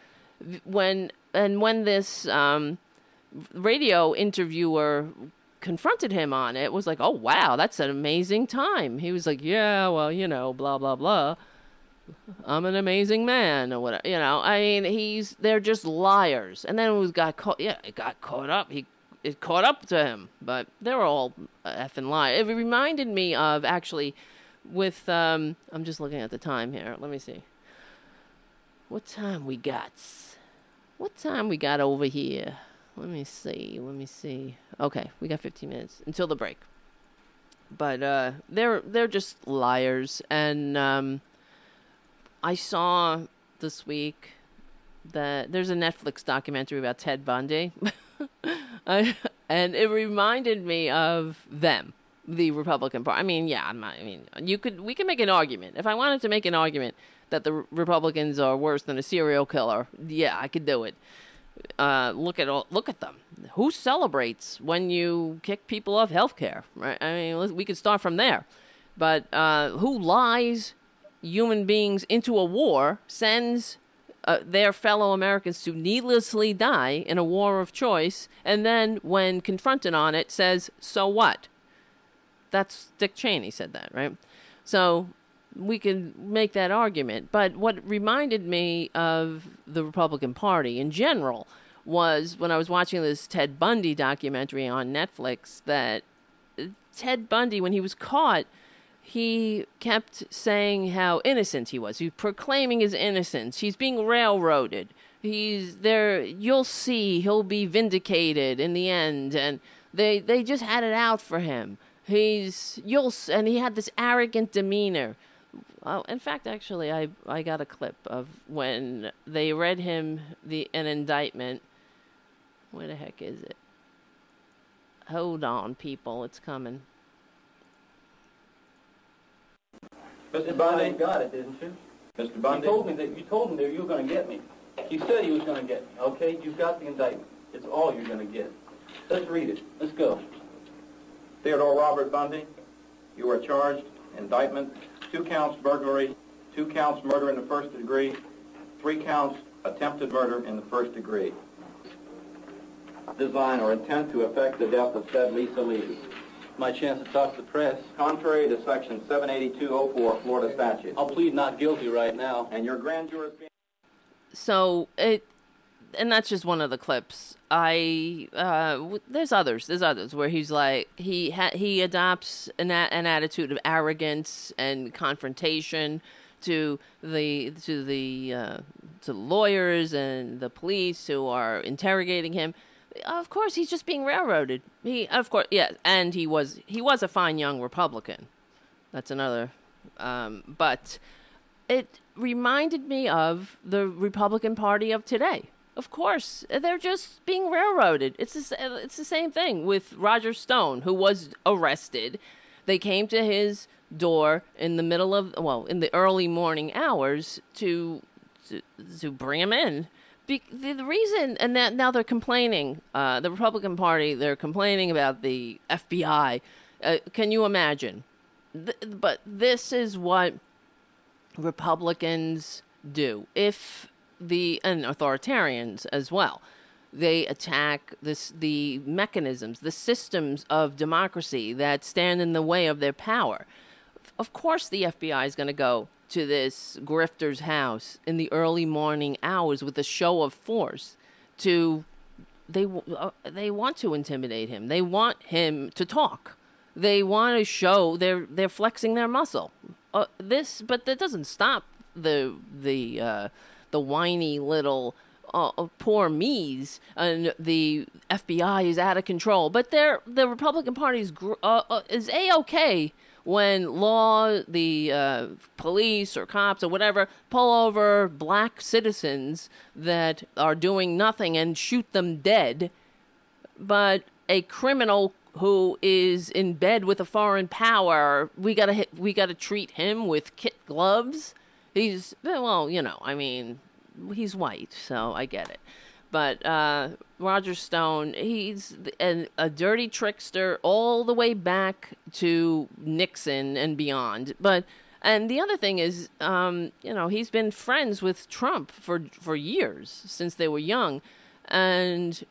B: when and when this um, radio interviewer confronted him on it was like, "Oh wow, that's an amazing time." He was like, "Yeah, well, you know, blah blah blah." I'm an amazing man or whatever. You know, I mean, he's they're just liars. And then we got caught. Yeah, it got caught up. He it caught up to him, but they're all effing liars. It reminded me of actually with um. I'm just looking at the time here. Let me see. What time we got? What time we got over here? Let me see. Let me see. Okay, we got 15 minutes until the break. but uh, they're they're just liars. And um, I saw this week that there's a Netflix documentary about Ted Bundy, [LAUGHS] I, and it reminded me of them, the Republican Party. I mean, yeah, not, I mean, you could we can make an argument if I wanted to make an argument that the Republicans are worse than a serial killer. Yeah, I could do it. Uh, look at all, look at them. Who celebrates when you kick people off health care? Right? I mean, we could start from there. But uh, who lies human beings into a war, sends uh, their fellow Americans to needlessly die in a war of choice, and then, when confronted on it, says, "So what?" That's Dick Cheney said that, right? So we can make that argument. But what reminded me of the Republican Party in general was when I was watching this Ted Bundy documentary on Netflix that Ted Bundy, when he was caught, he kept saying how innocent he was. He's proclaiming his innocence. He's being railroaded. He's there. You'll see. He'll be vindicated in the end. And they they just had it out for him. He's you'll and he had this arrogant demeanor. Oh, in fact, actually, I I got a clip of when they read him the an indictment. Where the heck is it? Hold on, people, it's coming.
C: Mr. Bundy got it, didn't you?
D: Mr. Bundy?
C: You told me that you told him that you were going to get me. He said he was going to get me. Okay, you've got the indictment. It's all you're going to get. Let's read it. Let's go.
D: Theodore Robert Bundy, you are charged, indictment, two counts burglary, two counts murder in the first degree, three counts attempted murder in the first degree. Design or intent to effect the death of said Lisa Levy.
C: My chance to talk to the press.
D: Contrary to section 78204 Florida statute.
C: I'll plead not guilty right now.
D: And your grand jury...
B: So it and that's just one of the clips. I uh, w- there's others. There's others where he's like he ha- he adopts an a- an attitude of arrogance and confrontation to the to the uh, to lawyers and the police who are interrogating him. Of course, he's just being railroaded. He of course yeah, and he was he was a fine young Republican. That's another. Um, but it reminded me of the Republican Party of today of course, they're just being railroaded. It's the, it's the same thing with Roger Stone, who was arrested. They came to his door in the middle of well, in the early morning hours to to, to bring him in. Be, the, the, reason, and that now they're complaining. Uh, the Republican Party, they're complaining about the FBI. Uh, can you imagine? Th- but this is what Republicans do. If the and authoritarians as well. They attack this the mechanisms, the systems of democracy that stand in the way of their power. Of course, the FBI is going to go to this grifter's house in the early morning hours with a show of force to they uh, they want to intimidate him. They want him to talk. They want to show they're they're flexing their muscle. Uh, this, but that doesn't stop the the uh, the whiny little uh, poor me's and the FBI is out of control. But they're, the Republican Party is, uh, uh, is a-okay when law, the uh, police or cops or whatever pull over black citizens that are doing nothing and shoot them dead. But a criminal who is in bed with a foreign power, we gotta we gotta treat him with kit gloves. He's well, you know, I mean, he's white, so I get it. But uh, Roger Stone, he's an, a dirty trickster all the way back to Nixon and beyond. But and the other thing is, um, you know, he's been friends with Trump for for years since they were young, and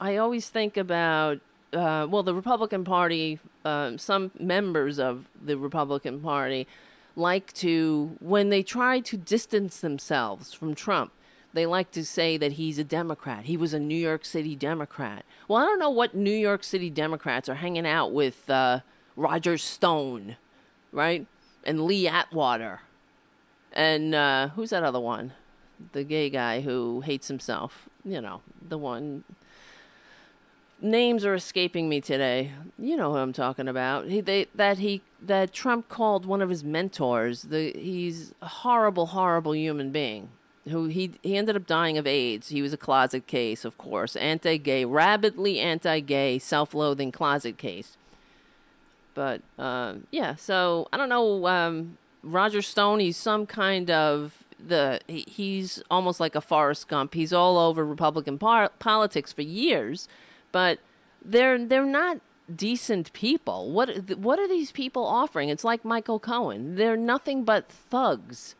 B: I always think about uh, well, the Republican Party. Uh, some members of the Republican Party like to, when they try to distance themselves from Trump, they like to say that he's a Democrat. He was a New York City Democrat. Well, I don't know what New York City Democrats are hanging out with uh, Roger Stone, right? And Lee Atwater. And uh, who's that other one? The gay guy who hates himself. You know, the one names are escaping me today. You know who I'm talking about. He they that he that Trump called one of his mentors. The he's a horrible, horrible human being. Who he he ended up dying of AIDS. He was a closet case, of course, anti-gay, rabidly anti-gay, self-loathing closet case. But um, yeah, so I don't know. Um, Roger Stone, he's some kind of the he, he's almost like a Forrest Gump. He's all over Republican par- politics for years, but they're they're not decent people. What what are these people offering? It's like Michael Cohen. They're nothing but thugs.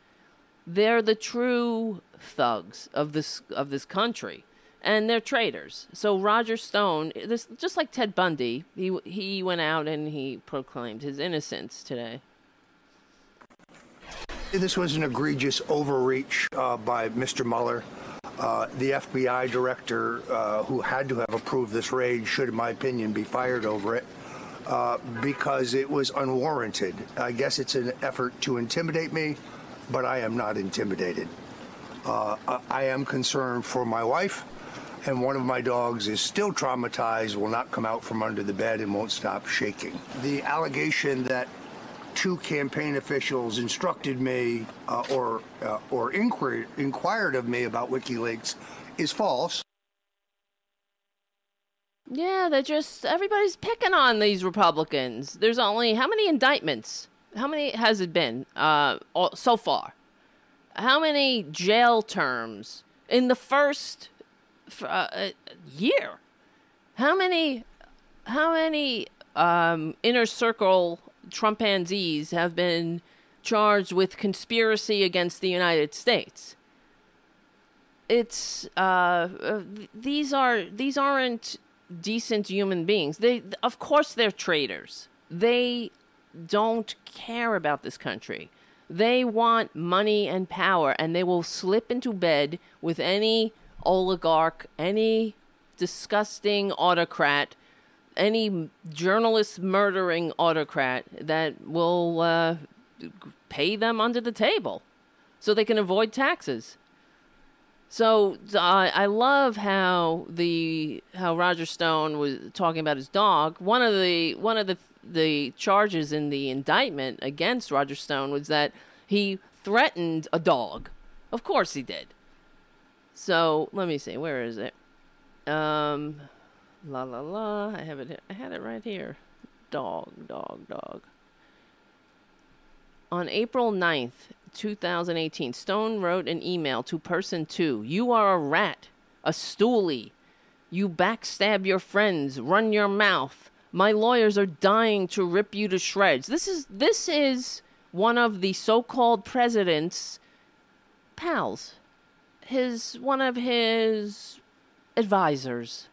B: They're the true thugs of this of this country, and they're traitors. So Roger Stone, this just like Ted Bundy, he he went out and he proclaimed his innocence today.
E: This was an egregious overreach uh, by Mr. Mueller. Uh, the FBI director, uh, who had to have approved this raid, should, in my opinion, be fired over it uh, because it was unwarranted. I guess it's an effort to intimidate me, but I am not intimidated. Uh, I am concerned for my wife, and one of my dogs is still traumatized, will not come out from under the bed, and won't stop shaking. The allegation that two campaign officials instructed me uh, or uh, or inquired inquired of me about WikiLeaks is false.
B: Yeah, they're just everybody's picking on these Republicans. There's only how many indictments? How many has it been uh, so far? How many jail terms in the first uh, year? How many? How many um, inner circle Trumpanzees have been charged with conspiracy against the United States. It's uh, uh, these are these aren't decent human beings. They of course they're traitors. They don't care about this country. They want money and power, and they will slip into bed with any oligarch, any disgusting autocrat any journalist murdering autocrat that will uh, pay them under the table so they can avoid taxes. So uh, I love how the how Roger Stone was talking about his dog. One of the one of the the charges in the indictment against Roger Stone was that he threatened a dog. Of course he did. So let me see, where is it? Um, La la la. I have it. I had it right here. Dog, dog, dog. On April 9th, 2018, Stone wrote an email to person two. You are a rat, a stoolie. You backstab your friends, run your mouth. My lawyers are dying to rip you to shreds. This is this is one of the so-called president's pals. His one of his advisors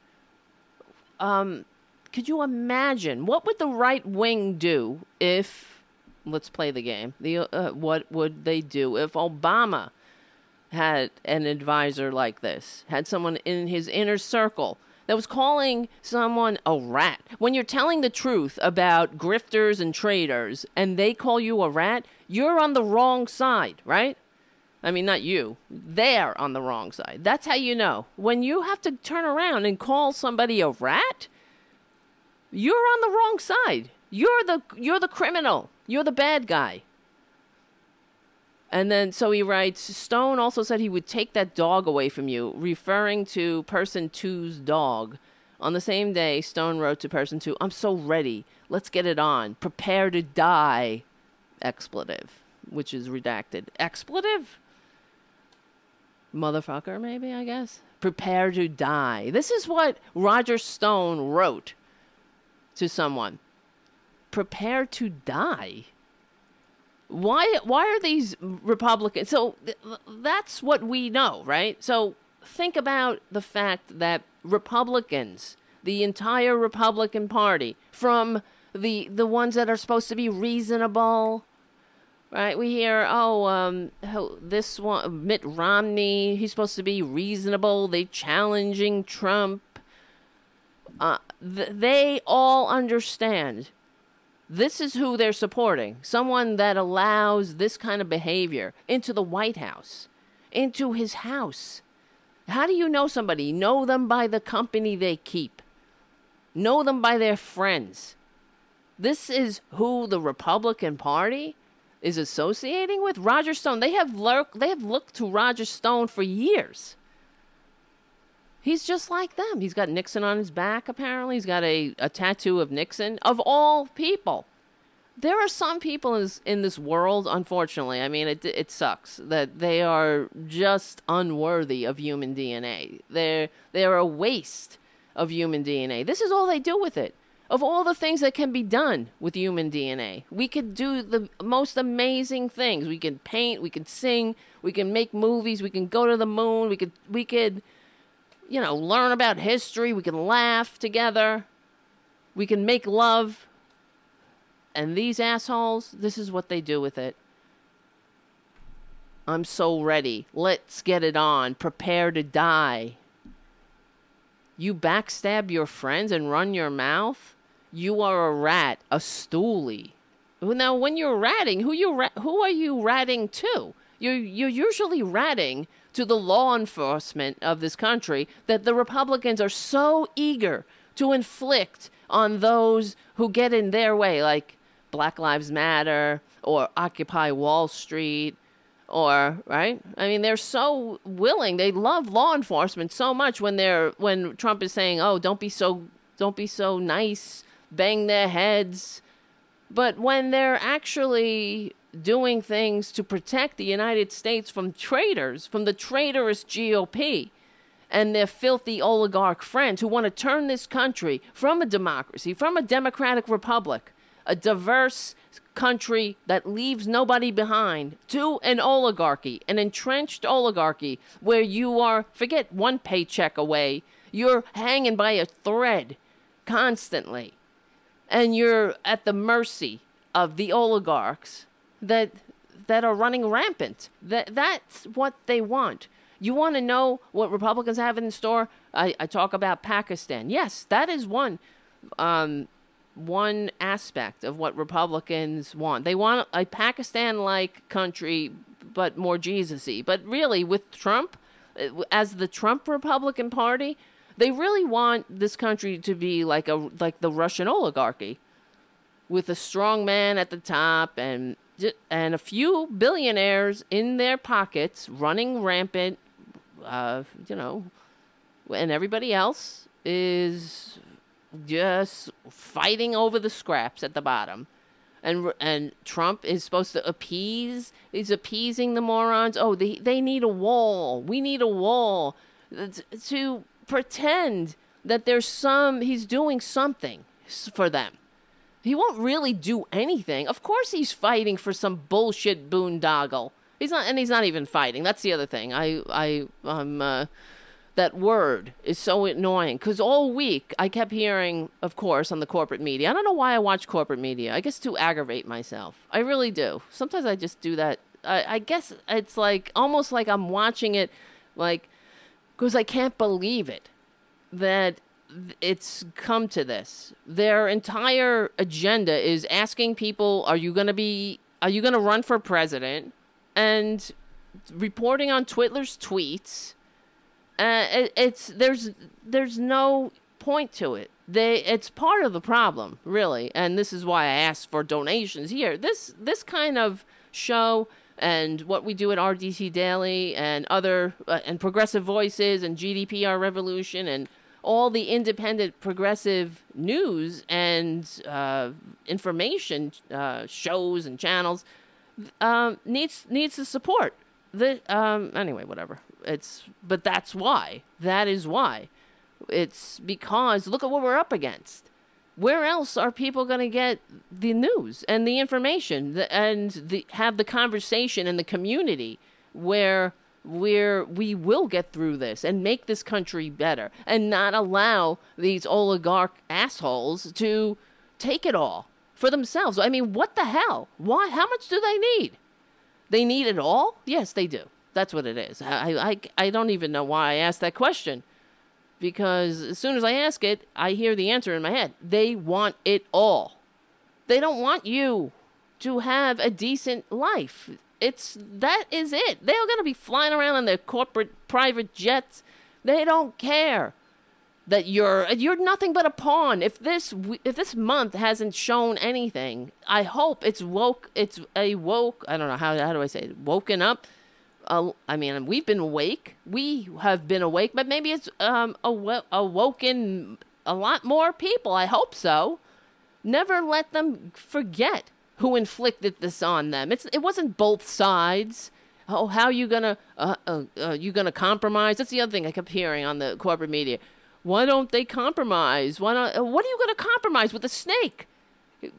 B: um, could you imagine what would the right wing do if let's play the game the uh, what would they do if obama had an advisor like this had someone in his inner circle that was calling someone a rat when you're telling the truth about grifters and traitors and they call you a rat you're on the wrong side right I mean, not you. They're on the wrong side. That's how you know. When you have to turn around and call somebody a rat, you're on the wrong side. You're the you're the criminal. You're the bad guy. And then so he writes, Stone also said he would take that dog away from you, referring to person two's dog. On the same day, Stone wrote to person two, I'm so ready. Let's get it on. Prepare to die. Expletive, which is redacted. Expletive? motherfucker, maybe, I guess. Prepare to die. This is what Roger Stone wrote to someone. Prepare to die. Why why are these Republicans so th- that's what we know, right? So think about the fact that Republicans, the entire Republican Party, from the the ones that are supposed to be reasonable, right? We hear, oh, um, this one, Mitt Romney, he's supposed to be reasonable. They challenging Trump. Uh, th- they all understand. This is who they're supporting. Someone that allows this kind of behavior into the White House, into his house. How do you know somebody? Know them by the company they keep. know them by their friends. This is who the Republican Party is associating with Roger Stone. They have lurk, they have looked to Roger Stone for years. He's just like them. He's got Nixon on his back, apparently. He's got a, a tattoo of Nixon, of all people. There are some people in this, world, unfortunately, I mean, it, it sucks, that they are just unworthy of human DNA. They're, they're a waste of human DNA. This is all they do with it. Of all the things that can be done with human DNA, we could do the most amazing things. We can paint, we can sing, we can make movies, we can go to the moon, we could we could you know, learn about history, we can laugh together. We can make love. And these assholes, this is what they do with it. I'm so ready. Let's get it on. Prepare to die. You backstab your friends and run your mouth? You are a rat, a stoolie. Now, when you're ratting, who you ra- who are you ratting to? You're you're usually ratting to the law enforcement of this country that the Republicans are so eager to inflict on those who get in their way, like Black Lives Matter or Occupy Wall Street or right? I mean they're so willing. They love law enforcement so much when they're when trump is saying oh don't be so don't be so nice bang their heads. But when they're actually doing things to protect the united states from traitors from the traitorous gop and their filthy oligarch friends who want to turn this country from a democracy from a democratic republic a diverse country that leaves nobody behind to an oligarchy, an entrenched oligarchy where you are, forget one paycheck away, you're hanging by a thread constantly. And you're at the mercy of the oligarchs that that are running rampant. That that's what they want. You want to know what Republicans have in store? I, I talk about Pakistan. Yes, that is one um, one aspect of what Republicans want. They want a Pakistan like country, but more Jesus y. But really, with Trump, uh, as the Trump Republican Party, they really want this country to be like a like the Russian oligarchy, with a strong man at the top and and a few billionaires in their pockets running rampant. Uh, you know, and everybody else is just fighting over the scraps at the bottom. And, and Trump is supposed to appease, he's appeasing the morons. Oh, they, they need a wall. We need a wall to pretend that there's some, he's doing something for them. He won't really do anything. Of course, he's fighting for some bullshit boondoggle. He's not, and he's not even fighting. That's the other thing. I, I, I'm, uh, that word is so annoying because all week I kept hearing, of course, on the corporate media. I don't know why I watch corporate media. I guess to aggravate myself. I really do. Sometimes I just do that. I, I guess it's like almost like I'm watching it, like because I can't believe it that it's come to this. Their entire agenda is asking people, "Are you going to be? Are you going to run for president?" and reporting on Twitler's tweets uh, it, it's there's there's no point to it. They it's part of the problem, really, and this is why I asked for donations here. This this kind of show and what we do at RDT Daily and other uh, and Progressive Voices and GDPR Revolution and all the independent progressive news and uh, information uh, shows and channels um, needs needs the support. The um, anyway, whatever. It's but that's why. That is why. It's because look at what we're up against. Where else are people going to get the news and the information and the, have the conversation in the community where where we will get through this and make this country better and not allow these oligarch assholes to take it all for themselves. I mean, what the hell? Why? How much do they need? They need it all? Yes, they do. That's what it is. I, I, I don't even know why I asked that question. Because as soon as I ask it, I hear the answer in my head. They want it all. They don't want you to have a decent life. It's that is it. They're going to be flying around in their corporate private jets. They don't care. that you're you're nothing but a pawn. If this if this month hasn't shown anything, I hope it's woke. It's a woke. I don't know how how do I say it? Woken up. Uh, I mean, we've been awake. We have been awake, but maybe it's um aw- awoken a lot more people. I hope so. Never let them forget who inflicted this on them. It's it wasn't both sides. Oh, how you gonna uh, uh, uh, you gonna compromise? That's the other thing I kept hearing on the corporate media. Why don't they compromise? Why not? Uh, what are you gonna compromise with a snake?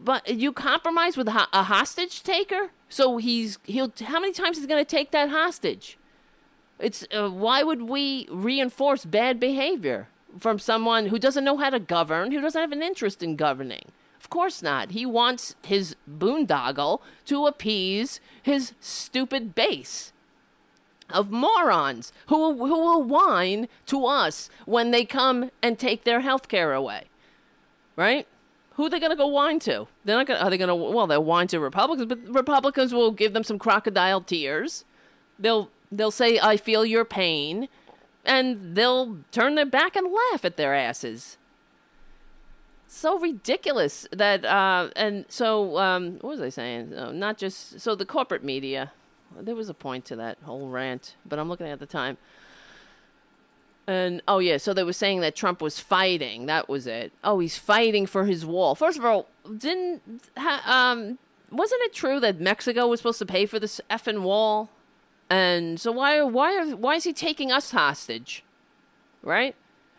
B: But you compromise with a, hostage taker, so he's he'll. How many times is he gonna take that hostage? It's uh, why would we reinforce bad behavior from someone who doesn't know how to govern, who doesn't have an interest in governing? Of course not. He wants his boondoggle to appease his stupid base of morons who who will whine to us when they come and take their health care away. Right? Who are they going to go whine to? They're not gonna. Are they going to? Well, they'll whine to Republicans, but Republicans will give them some crocodile tears. They'll they'll say, "I feel your pain," and they'll turn their back and laugh at their asses. So ridiculous that, uh, and so um, what was I saying? Uh, not just so the corporate media. There was a point to that whole rant, but I'm looking at the time. And oh yeah, so they were saying that Trump was fighting. That was it. Oh, he's fighting for his wall. First of all, didn't ha, um wasn't it true that Mexico was supposed to pay for this effing wall? And so why why why is he taking us hostage? Right?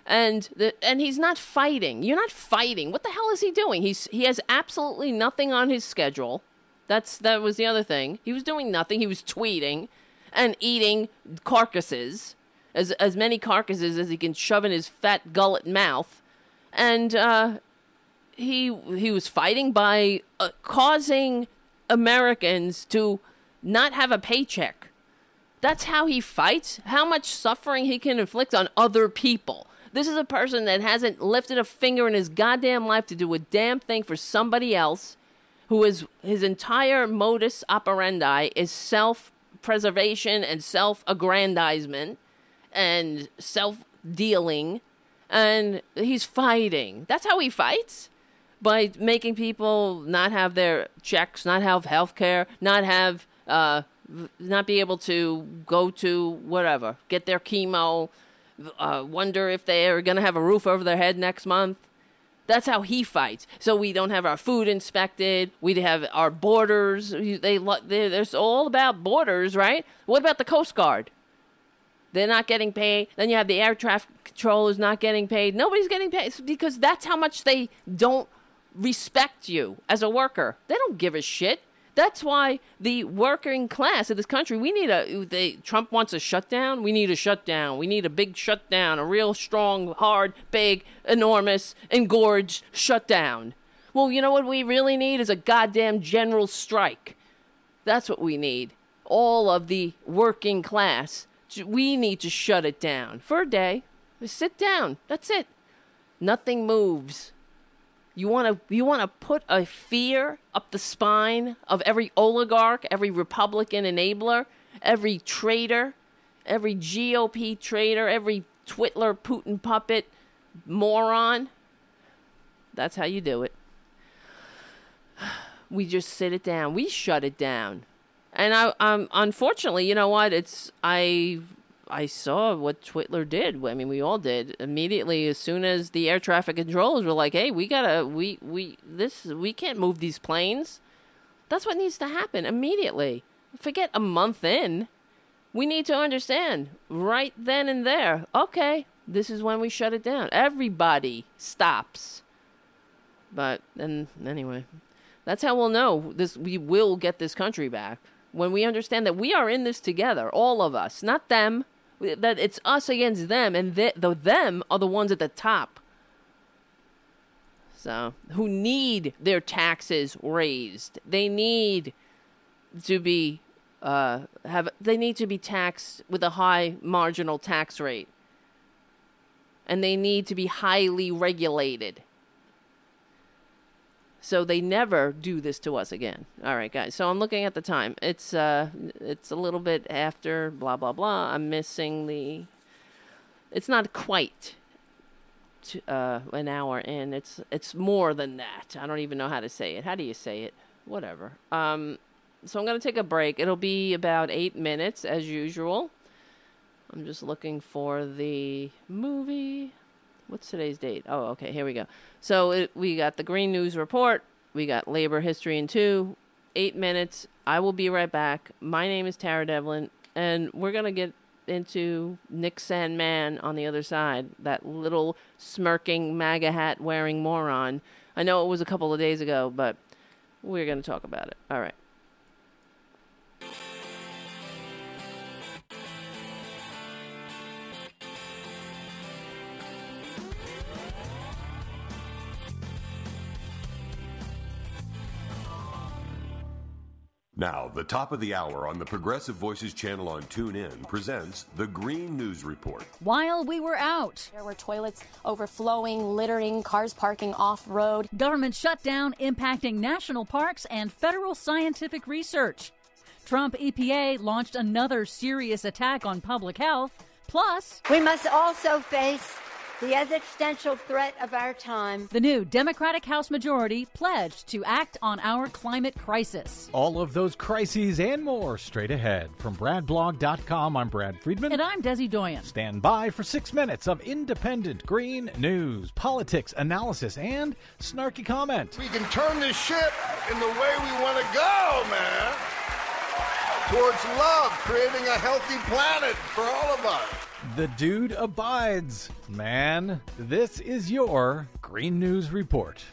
B: And the and he's not fighting. You're not fighting. What the hell is he doing? He's he has absolutely nothing on his schedule. That's that was the other thing. He was doing nothing. He was tweeting and eating carcasses as as many carcasses as he can shove in his fat gullet mouth, and uh, he he was fighting by uh, causing Americans to not have a paycheck. That's how he fights. How much suffering he can inflict on other people. This is a person that hasn't lifted a finger in his goddamn life to do a damn thing for somebody else, who is his entire modus operandi is self preservation and self aggrandizement and self dealing and he's fighting. That's how he fights by making people not have their checks, not have health care, not have uh not be able to go to whatever, get their chemo, uh, wonder if they're going to have a roof over their head next month. That's how he fights. So we don't have our food inspected. We have our borders. They they there's all about borders, right? What about the Coast Guard? They're not getting paid. Then you have the air traffic controllers not getting paid. Nobody's getting paid because that's how much they don't respect you as a worker. They don't give a shit. That's why the working class of this country, we need a. They, Trump wants a shutdown. We need a shutdown. We need a big shutdown, a real strong, hard, big, enormous, engorged shutdown. Well, you know what we really need is a goddamn general strike. That's what we need. All of the working class. We need to shut it down for a day. Sit down. That's it. Nothing moves. You want to you want to put a fear up the spine of every oligarch, every Republican enabler, every traitor, every GOP traitor, every Twitler Putin puppet moron. That's how you do it. [SIGHS] We just sit it down. We shut it down. And I um unfortunately, you know what? It's I I saw what Twitler did. I mean, we all did immediately as soon as the air traffic controllers were like, "Hey, we gotta, we, we, this, we can't move these planes." That's what needs to happen immediately. Forget a month in. We need to understand right then and there. Okay, this is when we shut it down. Everybody stops. But then, anyway, that's how we'll know this. We will get this country back when we understand that we are in this together, all of us, not them that it's us against them, and the, the them are the ones at the top. So who need their taxes raised? They need to be uh, have they need to be taxed with a high marginal tax rate, and they need to be highly regulated. So they never do this to us again. All right, guys. So I'm looking at the time. It's uh, it's a little bit after blah blah blah. I'm missing the. It's not quite uh, an hour in. It's it's more than that. I don't even know how to say it. How do you say it? Whatever. Um, so I'm gonna take a break. It'll be about eight minutes as usual. I'm just looking for the movie. What's today's date? Oh, okay, here we go. So it, we got the Green News Report. We got Labor History in Two. Eight minutes. I will be right back. My name is Tara Devlin, and we're gonna get into Nick Sandmann on the other side, that little smirking MAGA hat wearing moron. I know it was a couple of days ago, but we're going to talk about it. All right.
F: Now, the top of the hour on the Progressive Voices channel on TuneIn presents the Green News Report.
G: While we were out,
H: there were toilets overflowing, littering, cars parking off road.
G: Government shutdown impacting national parks and federal scientific research. Trump EPA launched another serious attack on public health. Plus,
I: we must also face the existential threat of our time.
G: The new Democratic House majority pledged to act on our climate crisis.
J: All of those crises and more straight ahead. From BradBlog.com, I'm Brad Friedman.
G: And I'm Desi Doyen.
J: Stand by for six minutes of independent green news, politics, analysis, and snarky comment.
K: We can turn this ship in the way we want to go, man. Towards love, creating a healthy planet for all of us.
J: The dude abides. Man, this is your Green News Report.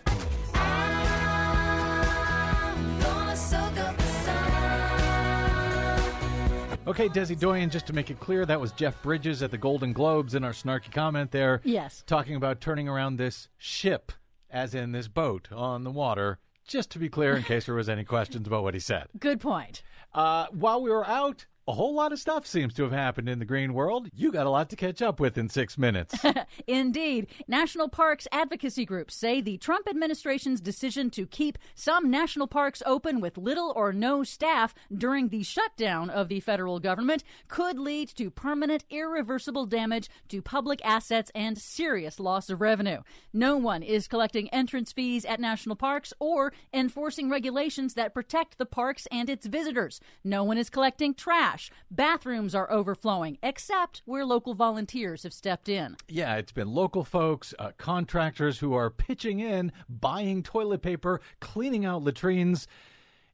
J: Okay, Desi Doyen, just to make it clear, that was Jeff Bridges at the Golden Globes in our snarky comment there.
G: Yes.
J: Talking about turning around this ship, as in this boat on the water, just to be clear in case there was any questions about what he said.
G: Good point.
J: Uh, while we were out, a whole lot of stuff seems to have happened in the green world. You got a lot to catch up with in six minutes. [LAUGHS]
G: Indeed. National parks advocacy groups say the Trump administration's decision to keep some national parks open with little or no staff during the shutdown of the federal government could lead to permanent, irreversible damage to public assets and serious loss of revenue. No one is collecting entrance fees at national parks or enforcing regulations that protect the parks and its visitors. No one is collecting trash trash. Bathrooms are overflowing, except where local volunteers have stepped in.
J: Yeah, it's been local folks, uh, contractors who are pitching in, buying toilet paper, cleaning out latrines.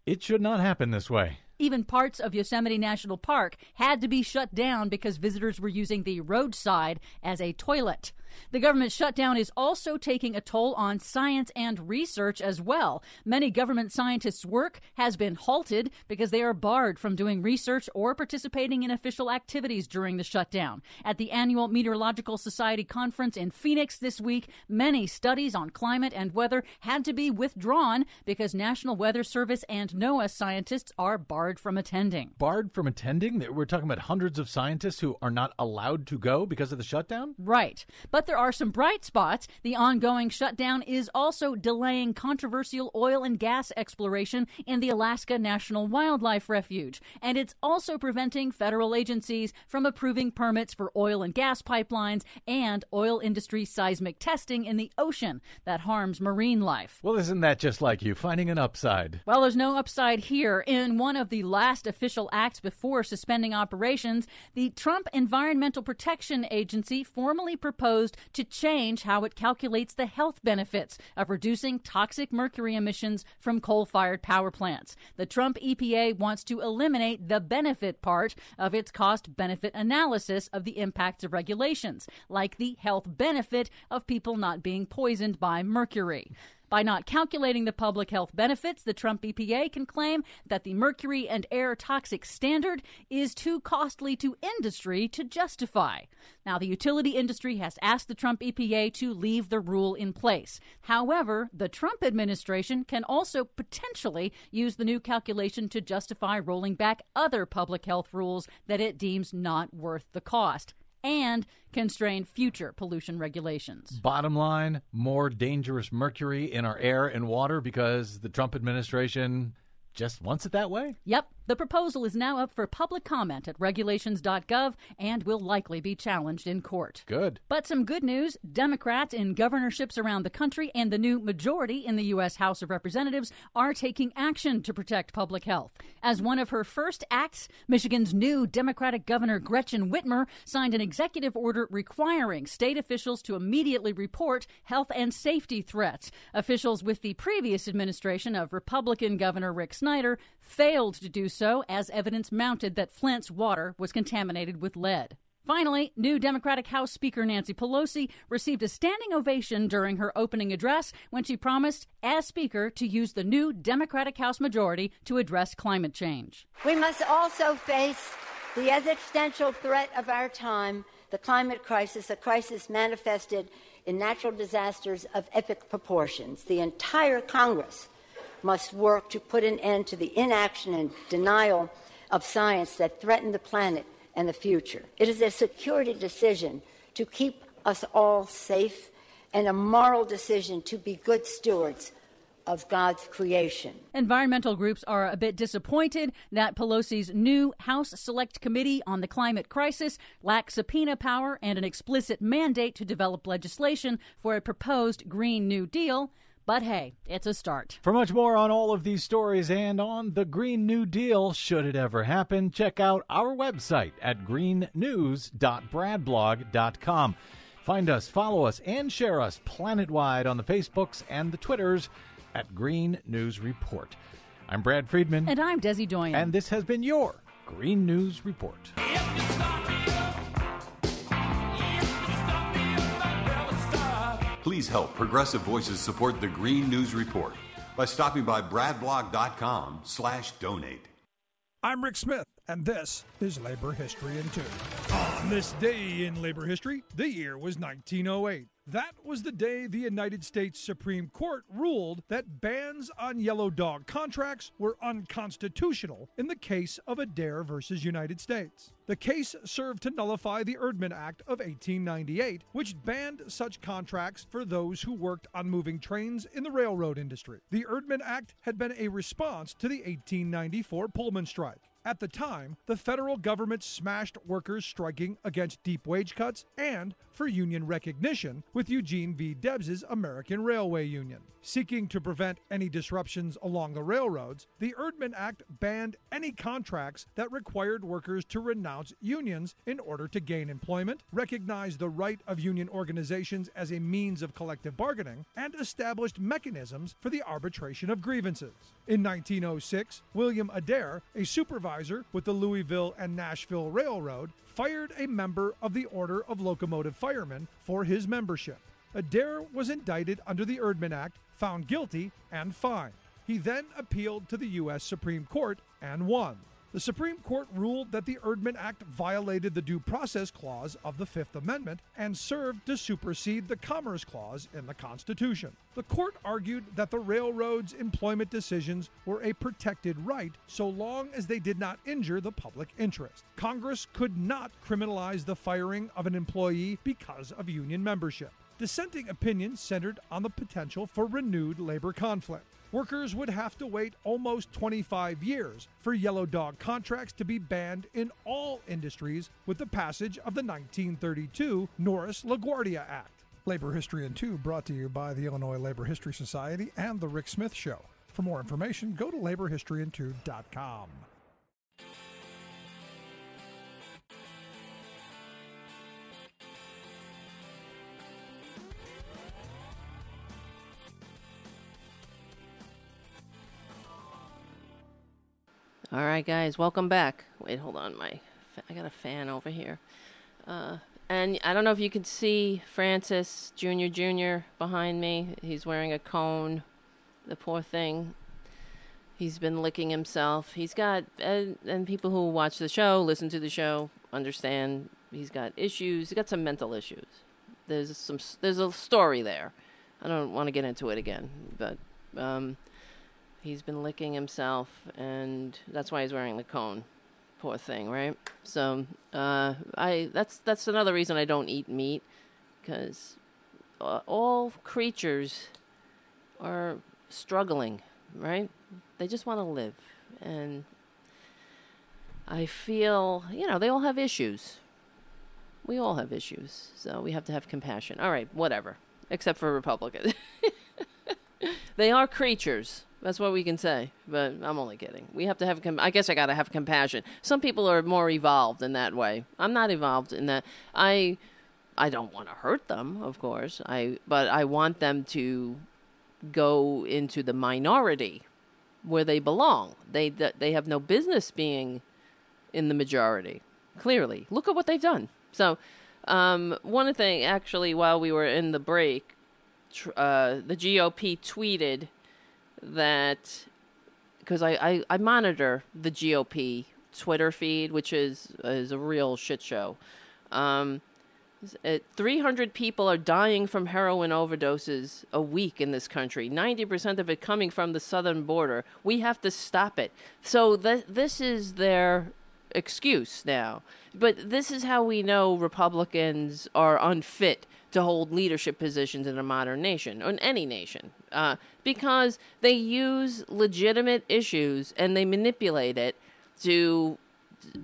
J: It should not happen this way.
G: Even parts of Yosemite National Park had to be shut down because visitors were using the roadside as a toilet. The government shutdown is also taking a toll on science and research as well. Many government scientists' work has been halted because they are barred from doing research or participating in official activities during the shutdown. At the annual Meteorological Society conference in Phoenix this week, many studies on climate and weather had to be withdrawn because National Weather Service and NOAA scientists are barred from attending.
J: Barred from attending? We're talking about hundreds of scientists who are not allowed to go because of the shutdown?
G: Right. But there are some bright spots. The ongoing shutdown is also delaying controversial oil and gas exploration in the Alaska National Wildlife Refuge. And it's also preventing federal agencies from approving permits for oil and gas pipelines and oil industry seismic testing in the ocean that harms marine life.
J: Well, isn't that just like you, finding an upside?
G: Well, there's no upside here. In one of the last official acts before suspending operations, the Trump Environmental Protection Agency formally proposed to change how it calculates the health benefits of reducing toxic mercury emissions from coal fired power plants. The Trump EPA wants to eliminate the benefit part of its cost benefit analysis of the impacts of regulations, like the health benefit of people not being poisoned by mercury. By not calculating the public health benefits, the Trump EPA can claim that the mercury and air toxic standard is too costly to industry to justify. Now, the utility industry has asked the Trump EPA to leave the rule in place. However, the Trump administration can also potentially use the new calculation to justify rolling back other public health rules that it deems not worth the cost and constrain future pollution regulations.
J: Bottom line more dangerous mercury in our air and water because the Trump administration just wants it that way?
G: Yep, The proposal is now up for public comment at regulations.gov and will likely be challenged in court.
J: Good.
G: But some good news Democrats in governorships around the country and the new majority in the U.S. House of Representatives are taking action to protect public health. As one of her first acts, Michigan's new Democratic Governor Gretchen Whitmer signed an executive order requiring state officials to immediately report health and safety threats. Officials with the previous administration of Republican Governor Rick Snyder failed to do so as evidence mounted that Flint's water was contaminated with lead. Finally, new Democratic House Speaker Nancy Pelosi received a standing ovation during her opening address when she promised, as Speaker, to use the new Democratic House majority to address climate change.
I: We must also face the existential threat of our time, the climate crisis, a crisis manifested in natural disasters of epic proportions. The entire Congress must work to put an end to the inaction and denial of science that threaten the planet and the future. It is a security decision to keep us all safe and a moral decision to be good stewards of God's creation.
G: Environmental groups are a bit disappointed that Pelosi's new House Select Committee on the Climate Crisis lacks subpoena power and an explicit mandate to develop legislation for a proposed Green New Deal. But hey, it's a start.
J: For much more on all of these stories and on the Green New Deal, should it ever happen, check out our website at greennews.bradblog.com. Find us, follow us, and share us planet-wide on the Facebooks and the Twitters at Green News Report. I'm Brad Friedman.
G: And I'm Desi Doyen.
J: And this has been your Green News Report.
F: Please help Progressive Voices support the Green News Report by stopping by bradblog.com slash donate.
L: I'm Rick Smith, and this is Labor History in Two. On this day in labor history, the year was 1908. That was the day the United States Supreme Court ruled that bans on yellow dog contracts were unconstitutional in the case of Adair versus United States. The case served to nullify the Erdman Act of 1898, which banned such contracts for those who worked on moving trains in the railroad industry. The Erdman Act had been a response to the 1894 Pullman strike. At the time, the federal government smashed workers striking against deep wage cuts and for union recognition with Eugene V. Debs's American Railway Union. Seeking to prevent any disruptions along the railroads, the Erdman Act banned any contracts that required workers to renounce unions in order to gain employment, recognize the right of union organizations as a means of collective bargaining, and established mechanisms for the arbitration of grievances. In 1906, William Adair, a supervisor with the Louisville and Nashville Railroad, fired a member of the Order of Locomotive Firemen for his membership. Adair was indicted under the Erdman Act, found guilty, and fined. He then appealed to the U.S. Supreme Court and won. The Supreme Court ruled that the Erdman Act violated the Due Process Clause of the Fifth Amendment and served to supersede the Commerce Clause in the Constitution. The court argued that the railroad's employment decisions were a protected right so long as they did not injure the public interest. Congress could not criminalize the firing of an employee because of union membership. Dissenting opinions centered on the potential for renewed labor conflict workers would have to wait almost 25 years for yellow dog contracts to be banned in all industries with the passage of the 1932 Norris LaGuardia Act. Labor History in Two brought to you by the Illinois Labor History Society and The Rick Smith Show. For more information, go to laborhistoryin2.com.
B: All right, guys, welcome back. Wait, hold on, my I got a fan over here. Uh, and I don't know if you can see Francis Junior Junior behind me. He's wearing a cone. The poor thing. He's been licking himself. He's got and, and people who watch the show, listen to the show, understand he's got issues. He's got some mental issues. There's some there's a story there. I don't want to get into it again, but um, he's been licking himself, and that's why he's wearing the cone. Poor thing, right? So, uh, I that's that's another reason I don't eat meat, because uh, all creatures are struggling, right? They just want to live, and I feel, you know, they all have issues. We all have issues, so we have to have compassion. All right, whatever, except for Republicans. [LAUGHS] they are creatures. That's what we can say. But I'm only kidding. We have to have. Com- I guess I gotta have compassion. Some people are more evolved in that way. I'm not evolved in that. I, I don't want to hurt them, of course. I, but I want them to go into the minority where they belong. They they have no business being in the majority. Clearly, look at what they've done. So, um, one thing actually, while we were in the break, tr- uh, the GOP tweeted that because I, I, I monitor the GOP Twitter feed, which is is a real shit show. Um, 300 people are dying from heroin overdoses a week in this country. 90% of it coming from the southern border. We have to stop it. So th- this is their excuse now. But this is how we know Republicans are unfit to hold leadership positions in a modern nation, or in any nation, uh, because they use legitimate issues and they manipulate it to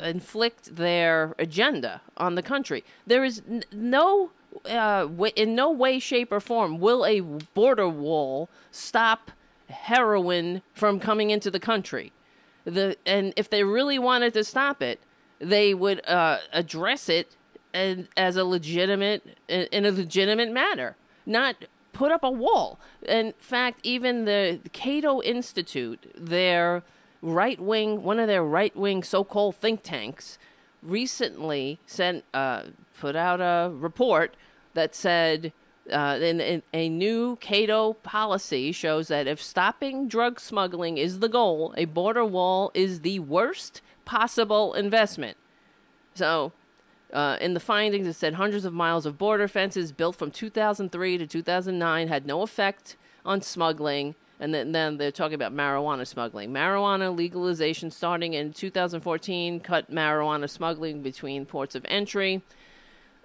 B: inflict their agenda on the country. There is n- no, uh, in no way, shape, or form will a border wall stop heroin from coming into the country. The and if they really wanted to stop it, they would uh, address it and as a legitimate in a legitimate manner, not put up a wall. In fact, even the Cato Institute, their right wing, one of their right wing so called think tanks, recently sent uh, put out a report that said. Uh, in, in a new Cato policy shows that if stopping drug smuggling is the goal, a border wall is the worst possible investment. So, uh, in the findings, it said hundreds of miles of border fences built from 2003 to 2009 had no effect on smuggling. And then, then they're talking about marijuana smuggling. Marijuana legalization starting in 2014 cut marijuana smuggling between ports of entry.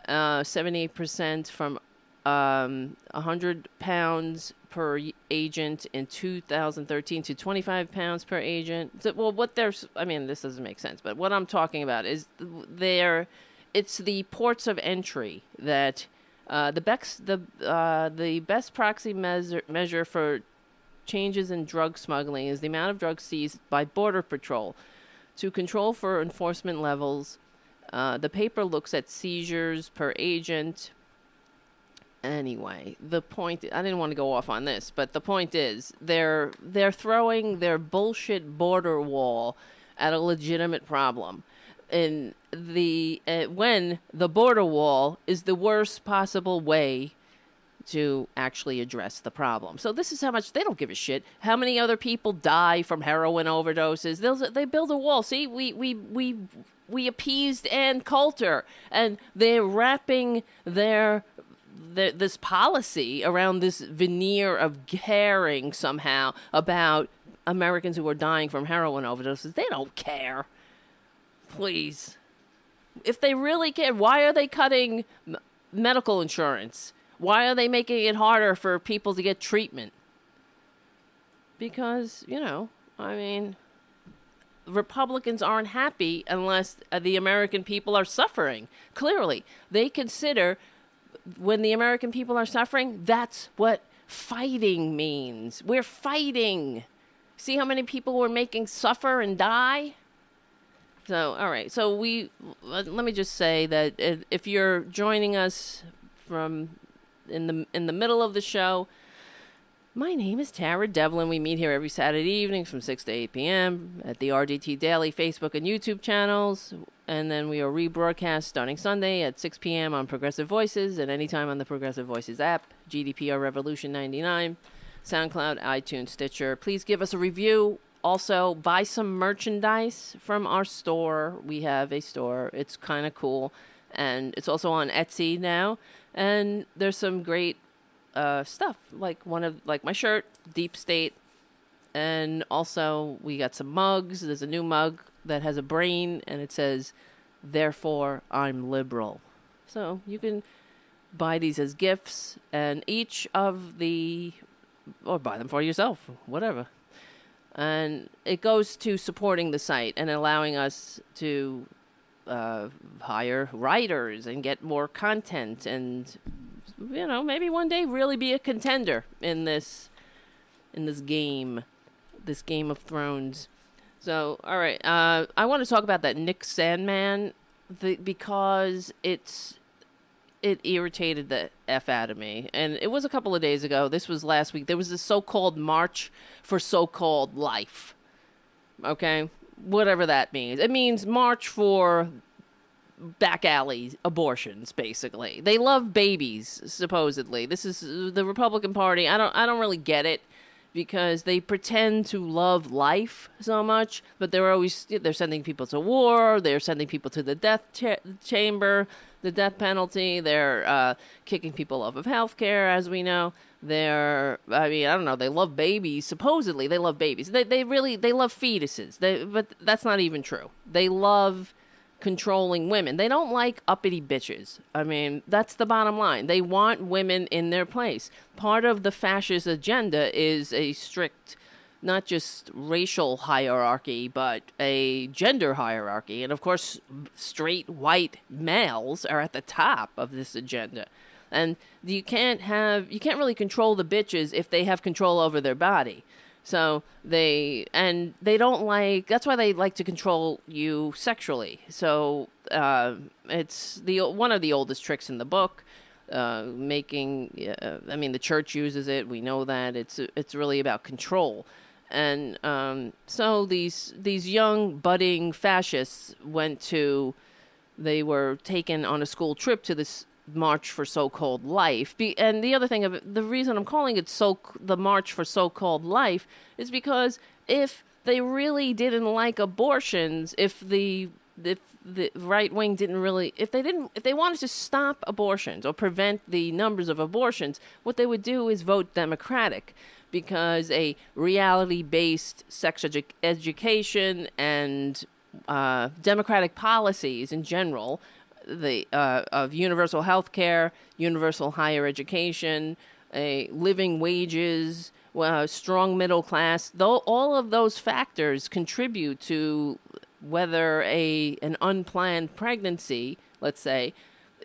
B: Uh, 78% from um, 100 pounds per agent in 2013 to 25 pounds per agent. So, well, what there's, I mean, this doesn't make sense, but what I'm talking about is there, it's the ports of entry that uh, the best the uh, the best proxy measure measure for changes in drug smuggling is the amount of drugs seized by border patrol to control for enforcement levels. Uh, the paper looks at seizures per agent, anyway, the point I didn't want to go off on this, but the point is they're they're throwing their bullshit border wall at a legitimate problem. And the uh, when the border wall is the worst possible way to actually address the problem. So this is how much they don't give a shit. How many other people die from heroin overdoses? They'll, they build a wall. See, we we we we appeased Ann Coulter, and they're wrapping their the, this policy around this veneer of caring somehow about Americans who are dying from heroin overdoses. They don't care. Please. If they really care, why are they cutting m- medical insurance? Why are they making it harder for people to get treatment? Because, you know, I mean, Republicans aren't happy unless uh, the American people are suffering. Clearly, they consider when the American people are suffering, that's what fighting means. We're fighting. See how many people we're making suffer and die? So, all right. So we let, me just say that if, if you're joining us from in the in the middle of the show, my name is Tara Devlin. We meet here every Saturday evening from 6 to 8 p.m. at the RDT Daily Facebook and YouTube channels. And then we are rebroadcast starting Sunday at 6 p.m. on Progressive Voices and anytime on the Progressive Voices app, GDPR Revolution 99, SoundCloud, iTunes, Stitcher. Please give us a review. Also, buy some merchandise from our store. We have a store, it's kind of cool. And it's also on Etsy now. And there's some great uh, stuff like one of like my shirt, Deep State, and also we got some mugs. There's a new mug that has a brain and it says, "Therefore I'm liberal." So you can buy these as gifts, and each of the or buy them for yourself, whatever. And it goes to supporting the site and allowing us to uh, hire writers and get more content and you know maybe one day really be a contender in this in this game this game of thrones. So all right uh, i want to talk about that nick sandmann because it's it irritated the f out of me. And it was a couple of days ago. This was last week. There was this so-called march for so-called life. Okay? Whatever that means. It means march for back alley abortions basically. They love babies supposedly. This is the republican party. I don't i don't really get it because they pretend to love life so much but they're always they're sending people to war. They're sending people to the death cha- chamber the death penalty they're uh, kicking people off of health care as we know they're i mean i don't know they love babies supposedly they love babies they, they really they love fetuses they, but that's not even true they love controlling women. They don't like uppity bitches. I mean, that's the bottom line. They want women in their place. Part of the fascist agenda is a strict, not just racial hierarchy, but a gender hierarchy. And of course, straight white males are at the top of this agenda. And you can't have, you can't really control the bitches if they have control over their body. So they and they don't like. That's why they like to control you sexually. So uh, it's the one of the oldest tricks in the book. Uh, making, uh, I mean, the church uses it. We know that it's it's really about control, and um, so these these young budding fascists went to. They were taken on a school trip to this March for So-Called Life. Be- and the other thing of the reason I'm calling it so the March for So-Called Life is because if they really didn't like abortions, if the if the right wing didn't really if they didn't if they wanted to stop abortions or prevent the numbers of abortions, what they would do is vote Democratic because a reality based sex edu- education and uh, democratic policies in general the uh, of universal health care, universal higher education, a living wages, uh, strong middle class. Though all of those factors contribute to whether a an unplanned pregnancy, let's say,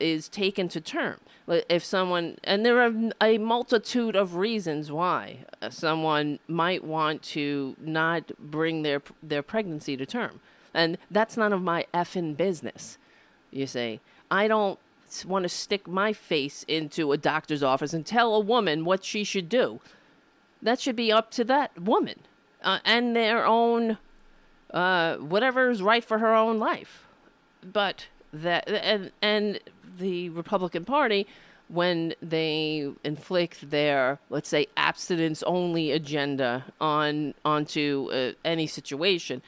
B: is taken to term. If someone, and there are a multitude of reasons why someone might want to not bring their their pregnancy to term, and that's none of my effing business. You say, I don't want to stick my face into a doctor's office and tell a woman what she should do. That should be up to that woman uh, and their own, uh, whatever is right for her own life. But that, and, and the Republican Party, when they inflict their, let's say, abstinence only agenda on onto uh, any situation,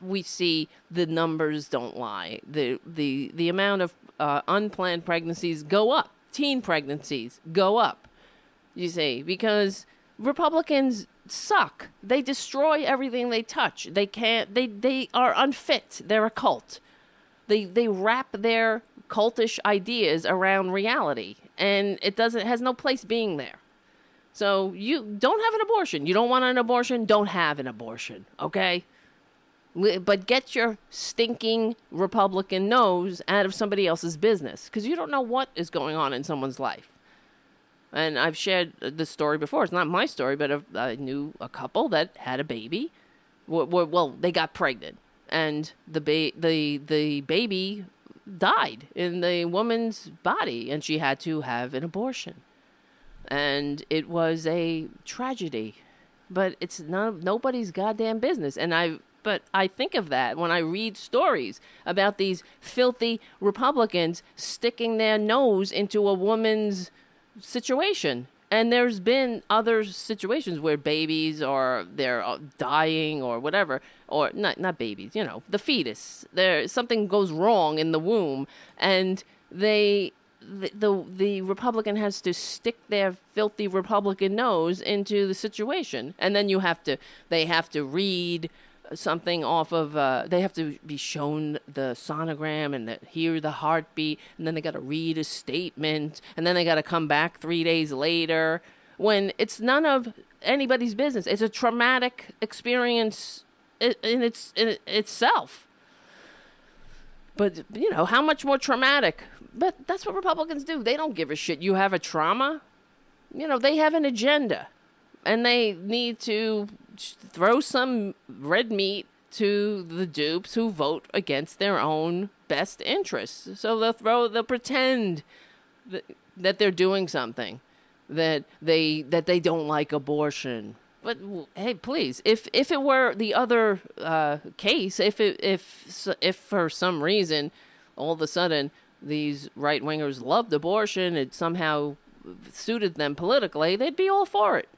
B: we see the numbers don't lie. The the the amount of uh, unplanned pregnancies go up. Teen pregnancies go up. You see, because Republicans suck. They destroy everything they touch. They can't. They they are unfit. They're a cult. They they wrap their cultish ideas around reality, and it doesn't has no place being there. So you don't have an abortion. You don't want an abortion. Don't have an abortion. Okay but get your stinking Republican nose out of somebody else's business because you don't know what is going on in someone's life. And I've shared this story before. It's not my story, but I knew a couple that had a baby. Well, they got pregnant, and the ba- the the baby died in the woman's body, and she had to have an abortion. And it was a tragedy, but it's none nobody's goddamn business. And I but I think of that when I read stories about these filthy Republicans sticking their nose into a woman's situation. And there's been other situations where babies are they're uh, dying or whatever, or not not babies, you know, the fetus. There something goes wrong in the womb, and they the, the the Republican has to stick their filthy Republican nose into the situation, and then you have to they have to read something off of uh, they have to be shown the sonogram and the, hear the heartbeat and then they got to read a statement and then they got to come back three days later when it's none of anybody's business. It's a traumatic experience i- in its in itself. But you know how much more traumatic. But that's what Republicans do. They don't give a shit. You have a trauma. You know they have an agenda, and they need to throw some red meat to the dupes who vote against their own best interests. So they'll throw. They'll pretend that, that they're doing something, that they that they don't like abortion. But hey, please, if if it were the other uh, case, if it, if if for some reason all of a sudden these right wingers loved abortion, it somehow suited them politically, they'd be all for it.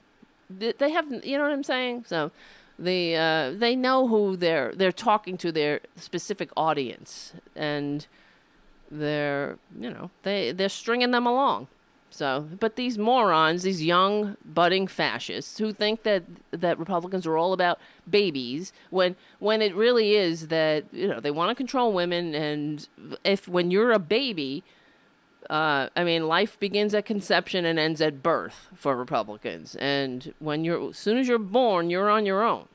B: They have, you know what I'm saying? So they uh, they know who they're they're talking to their specific audience, and they're you know they they're stringing them along. So, but these morons, these young budding fascists who think that that Republicans are all about babies when when it really is that you know they want to control women and if when you're a baby uh, I mean, life begins at conception and ends at birth for Republicans. And when you're, as soon as you're born, you're on your own,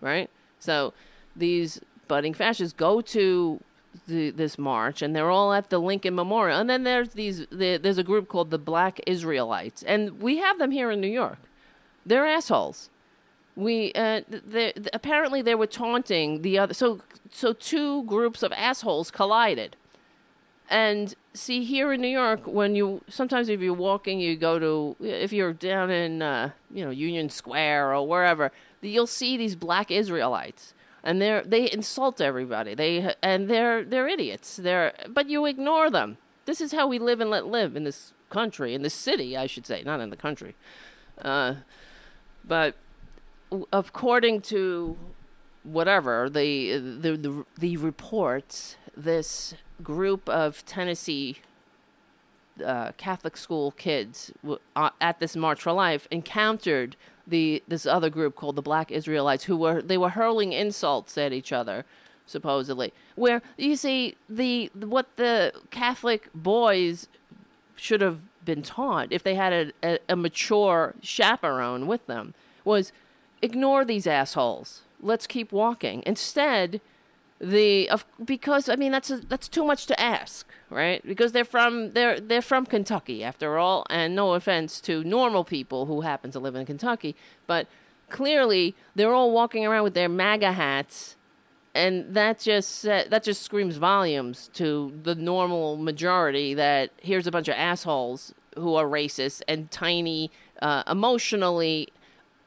B: right? So these budding fascists go to the, this march, and they're all at the Lincoln Memorial. And then there's these, the, there's a group called the Black Israelites, and we have them here in New York. They're assholes. We uh, apparently they were taunting the other. So so two groups of assholes collided. And see, here in New York, when you sometimes if you're walking, you go to if you're down in uh, you know Union Square or wherever, you'll see these black Israelites, and they're they insult everybody. They and they're they're idiots. They're but you ignore them. This is how we live and let live in this country, in this city, I should say, not in the country. Uh, but according to whatever the the the, the reports, this group of Tennessee uh, Catholic school kids w- uh, at this March for Life encountered the this other group called the Black Israelites, who were they were hurling insults at each other, supposedly. Where you see the what the Catholic boys should have been taught if they had a, a, a mature chaperone with them was ignore these assholes. Let's keep walking. Instead, the of because I mean that's a, that's too much to ask, right? Because they're from they're they're from Kentucky after all, and no offense to normal people who happen to live in Kentucky, but clearly they're all walking around with their MAGA hats, and that just uh, that just screams volumes to the normal majority that here's a bunch of assholes who are racist and tiny, uh, emotionally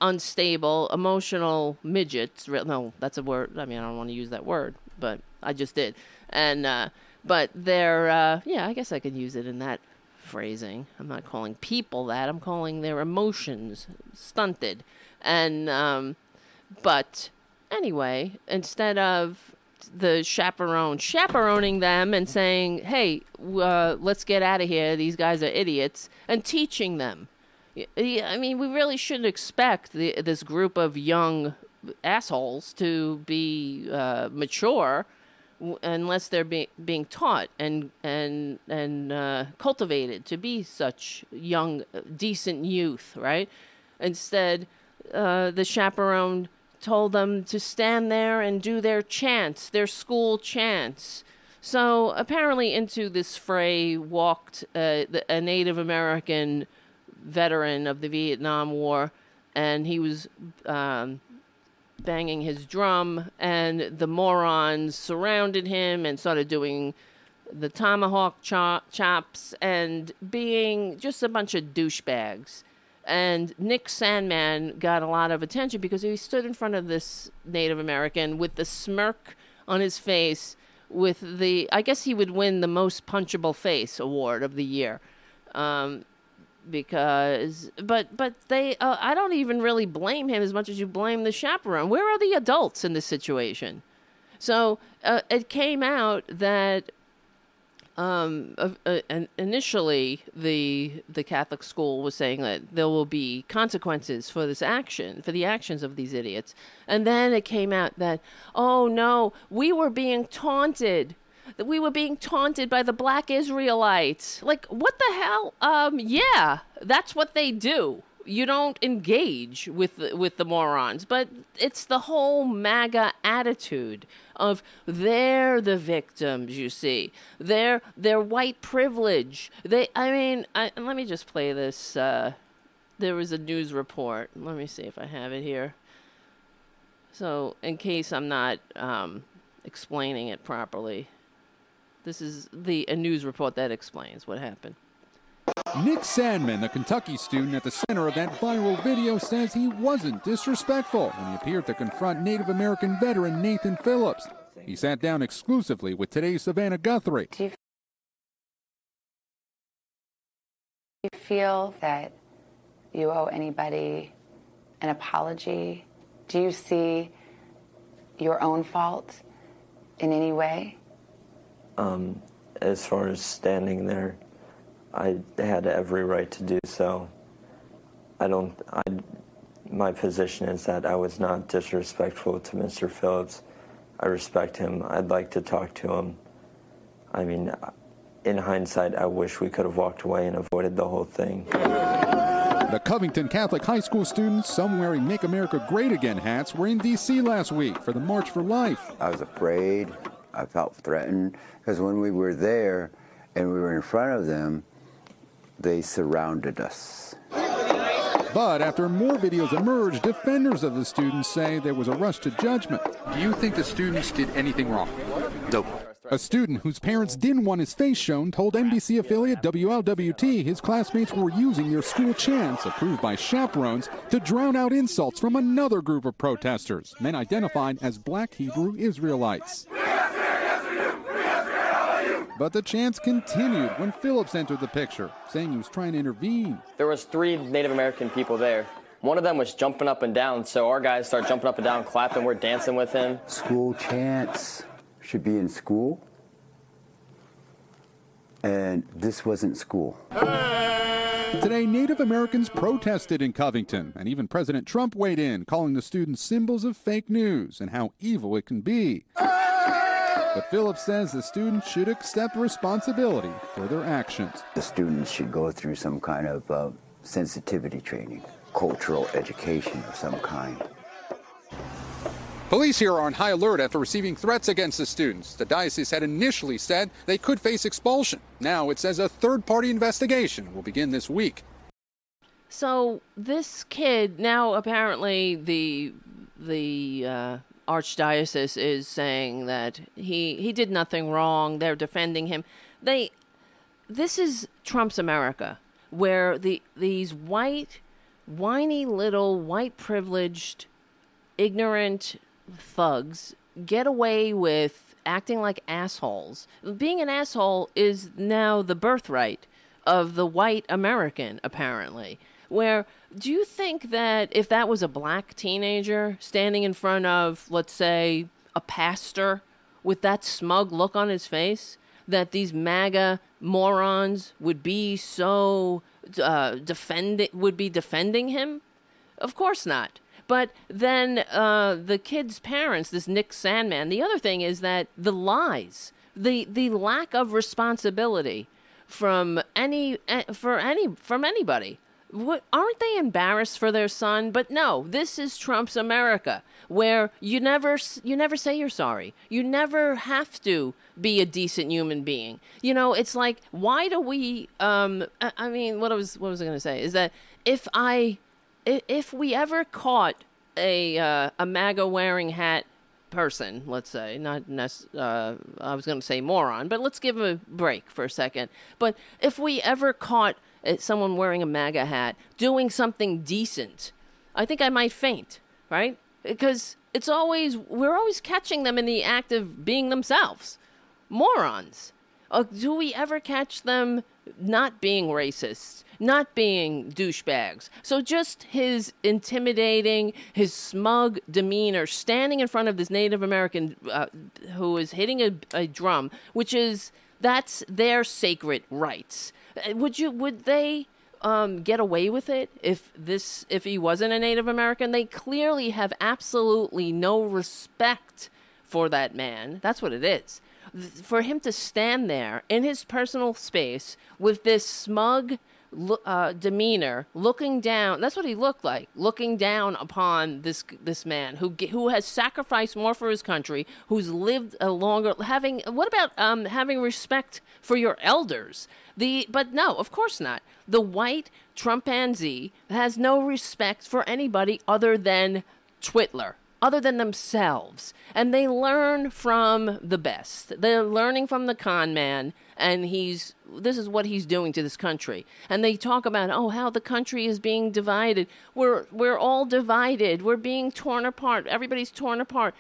B: unstable, emotional midgets. No, that's a word. I mean, I don't want to use that word, but I just did. And uh, but they're uh, yeah, I guess I could use it in that phrasing. I'm not calling people that. I'm calling their emotions stunted. And um, but anyway, instead of the chaperone chaperoning them and saying, "Hey, uh, let's get out of here. These guys are idiots," and teaching them. I mean, we really shouldn't expect the, this group of young assholes to be uh, mature unless they're be- being taught and and and uh, cultivated to be such young, uh, decent youth, right? Instead, uh, the chaperone told them to stand there and do their chants, their school chants. So apparently, into this fray walked uh, the, a Native American veteran of the Vietnam War, and he was um, banging his drum, and the morons surrounded him and started doing the tomahawk chop- chops and being just a bunch of douchebags. And Nick Sandmann got a lot of attention because he stood in front of this Native American with the smirk on his face, with the I guess he would win the most punchable face award of the year. Um, because but but they uh, I don't even really blame him as much as you blame the chaperone. Where are the adults in this situation? So uh, it came out that um, uh, uh, initially the the Catholic school was saying that there will be consequences for this action, for the actions of these idiots, and then it came out that oh no, we were being taunted that we were being taunted by the black Israelites. Like, what the hell? Um, yeah, that's what they do. you don't engage with with the morons, but it's the whole MAGA attitude of they're the victims. You see, they're they're white privilege. They, I mean, I, let me just play this. Uh, there was a news report. Let me see if I have it here. So, in case I'm not um, explaining it properly, this is the a news report that explains what happened.
M: Nick Sandmann, the Kentucky student at the center of that viral video, says he wasn't disrespectful when he appeared to confront Native American veteran Nathan Phillips. He sat down exclusively with today's Savannah Guthrie.
N: Do you feel that you owe anybody an apology? Do you see your own fault in any way?
O: Um, as far as standing there, I had every right to do so. I don't. I, my position is that I was not disrespectful to Mr. Phillips. I respect him. I'd like to talk to him. I mean, in hindsight, I wish we could have walked away and avoided the whole thing.
M: The Covington Catholic High School students, some wearing Make America Great Again hats, were in D.C. last week for the March for Life.
P: I was afraid. I felt threatened because when we were there and we were in front of them, they surrounded us.
M: But after more videos emerged, defenders of the students say there was a rush to judgment.
Q: Do you think the students did anything wrong?
M: Nope. A student whose parents didn't want his face shown told NBC affiliate WLWT his classmates were using their school chants, approved by chaperones, to drown out insults from another group of protesters, men identified as black Hebrew Israelites. But the chants continued when Phillips entered the picture, saying he was trying to intervene.
R: There was three Native American people there. One of them was jumping up and down, so our guys start jumping up and down, clapping. We're dancing with him.
P: School chants should be in school, and this wasn't school.
M: Today, Native Americans protested in Covington, and even President Trump weighed in, calling the students symbols of fake news and how evil it can be. But Phillips says the students should accept responsibility for their actions.
P: The students should go through some kind of uh, sensitivity training, cultural education of some kind.
Q: Police here are on high alert after receiving threats against the students. The diocese had initially said they could face expulsion. Now it says a third party investigation will begin this week.
B: So this kid now apparently the the uh, archdiocese is saying that he he did nothing wrong. They're defending him. They this is Trump's America, where the these white, whiny little white privileged, ignorant thugs get away with acting like assholes. Being an asshole is now the birthright of the white American, apparently. Where do you think that if that was a black teenager standing in front of, let's say, a pastor with that smug look on his face, that these MAGA morons would be so uh, defending would be defending him? Of course not. But then uh, the kid's parents, this Nick Sandmann. The other thing is that the lies, the the lack of responsibility from any eh, for any from anybody what, aren't they embarrassed for their son? But no, this is Trump's America, where you never you never say you're sorry. You never have to be a decent human being. You know, it's like why do we? Um, I mean, what I was what was I going to say is that if I if we ever caught a uh, a MAGA wearing hat person, let's say, not uh, I was going to say moron, but let's give him a break for a second. But if we ever caught someone wearing a MAGA hat doing something decent, I think I might faint, right? Because it's always, we're always catching them in the act of being themselves. Morons. Uh, do we ever catch them not being racist, not being douchebags? So just his intimidating, his smug demeanor, standing in front of this Native American uh, who is hitting a, a drum, which is that's their sacred rights. Uh, would you? Would they? Um, get away with it if this if he wasn't a Native American? They clearly have absolutely no respect for that man. That's what it is. For him to stand there in his personal space with this smug, uh, demeanor, looking down. That's what he looked like, looking down upon this this man who who has sacrificed more for his country, who's lived a longer. Having what about um, having respect for your elders? The but no, of course not. The white Trumpanzee has no respect for anybody other than Twitler other than themselves. And they learn from the best. They're learning from the con man, and he's this is what he's doing to this country. And they talk about oh how the country is being divided. We're we're all divided. We're being torn apart. Everybody's torn apart.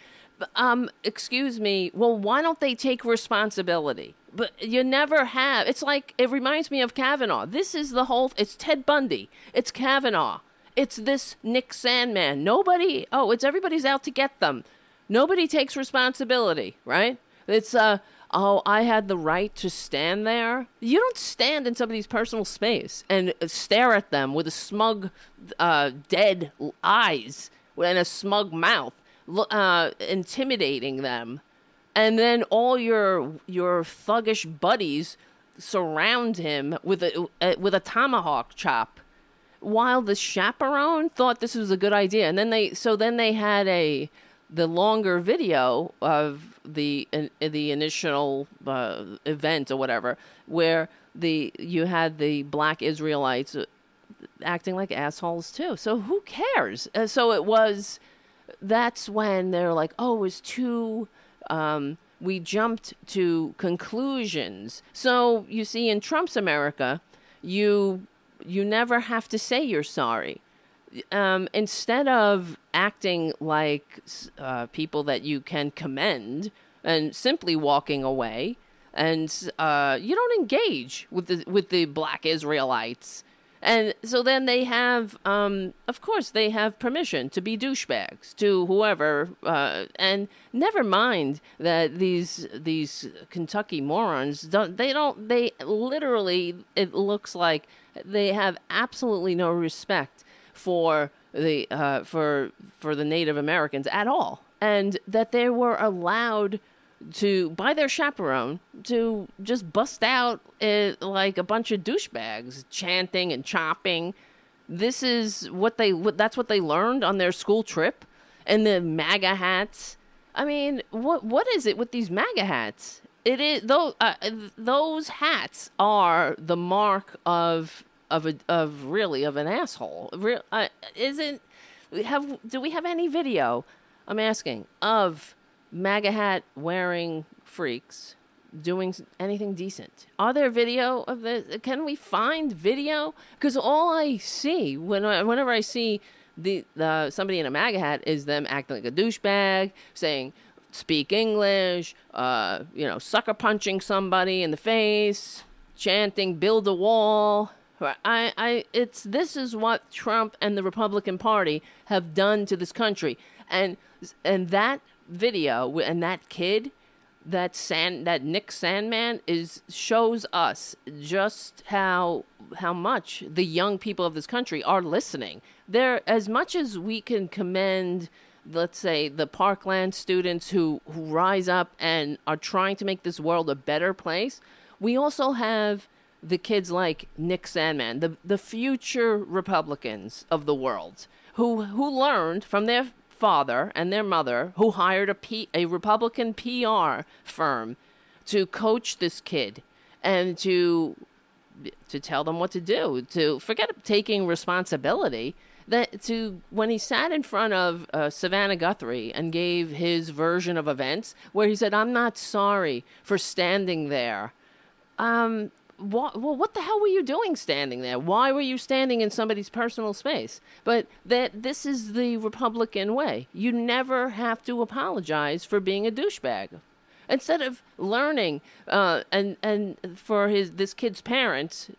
B: Um, excuse me. Well, why don't they take responsibility? But you never have. It's like it reminds me of Kavanaugh. This is the whole. It's Ted Bundy. It's Kavanaugh. It's this Nick Sandmann. Nobody, oh, it's everybody's out to get them. Nobody takes responsibility, right? It's, uh, oh, I had the right to stand there. You don't stand in somebody's personal space and stare at them with a smug, uh, dead eyes and a smug mouth, uh, intimidating them. And then all your your thuggish buddies surround him with a uh, with a tomahawk chop while the chaperone thought this was a good idea. And then they so then they had a the longer video of the in, the initial uh, event or whatever where the you had the black israelites uh, acting like assholes too. So who cares? Uh, so it was that's when they're like oh it was too um, we jumped to conclusions. So you see in trump's america you you never have to say you're sorry. Um, instead of acting like uh, people that you can commend and simply walking away, and uh, you don't engage with the with the black Israelites, and so then they have, um, of course, they have permission to be douchebags to whoever, uh, and never mind that these these Kentucky morons don't they don't they literally it looks like they have absolutely no respect for the uh, for for the Native Americans at all, and that they were allowed to by their chaperone to just bust out uh, like a bunch of douchebags chanting and chopping. This is what they that's what they learned on their school trip, and the MAGA hats. I mean, what what is it with these MAGA hats? It is those uh, those hats are the mark of of a of really of an asshole. Real uh, isn't have do we have any video? I'm asking of MAGA hat wearing freaks doing anything decent. Are there video of this? Can we find video? Because all I see when I, whenever I see the, the somebody in a MAGA hat is them acting like a douchebag, saying speak English, uh, you know, sucker punching somebody in the face, chanting "build a wall." I, I, it's this is what Trump and the Republican Party have done to this country, and and that video and that kid, that Sand, that Nick Sandmann is shows us just how how much the young people of this country are listening. There, as much as we can commend let's say the parkland students who, who rise up and are trying to make this world a better place we also have the kids like Nick Sandmann, the the future Republicans of the world, who who learned from their father and their mother, who hired a P, a Republican PR firm to coach this kid and to to tell them what to do, to forget taking responsibility. That to when he sat in front of uh, Savannah Guthrie and gave his version of events, where he said, "I'm not sorry for standing there." Um, what, well, what the hell were you doing standing there? Why were you standing in somebody's personal space? But that this is the Republican way. You never have to apologize for being a douchebag. Instead of learning, uh, and and for his this kid's parents,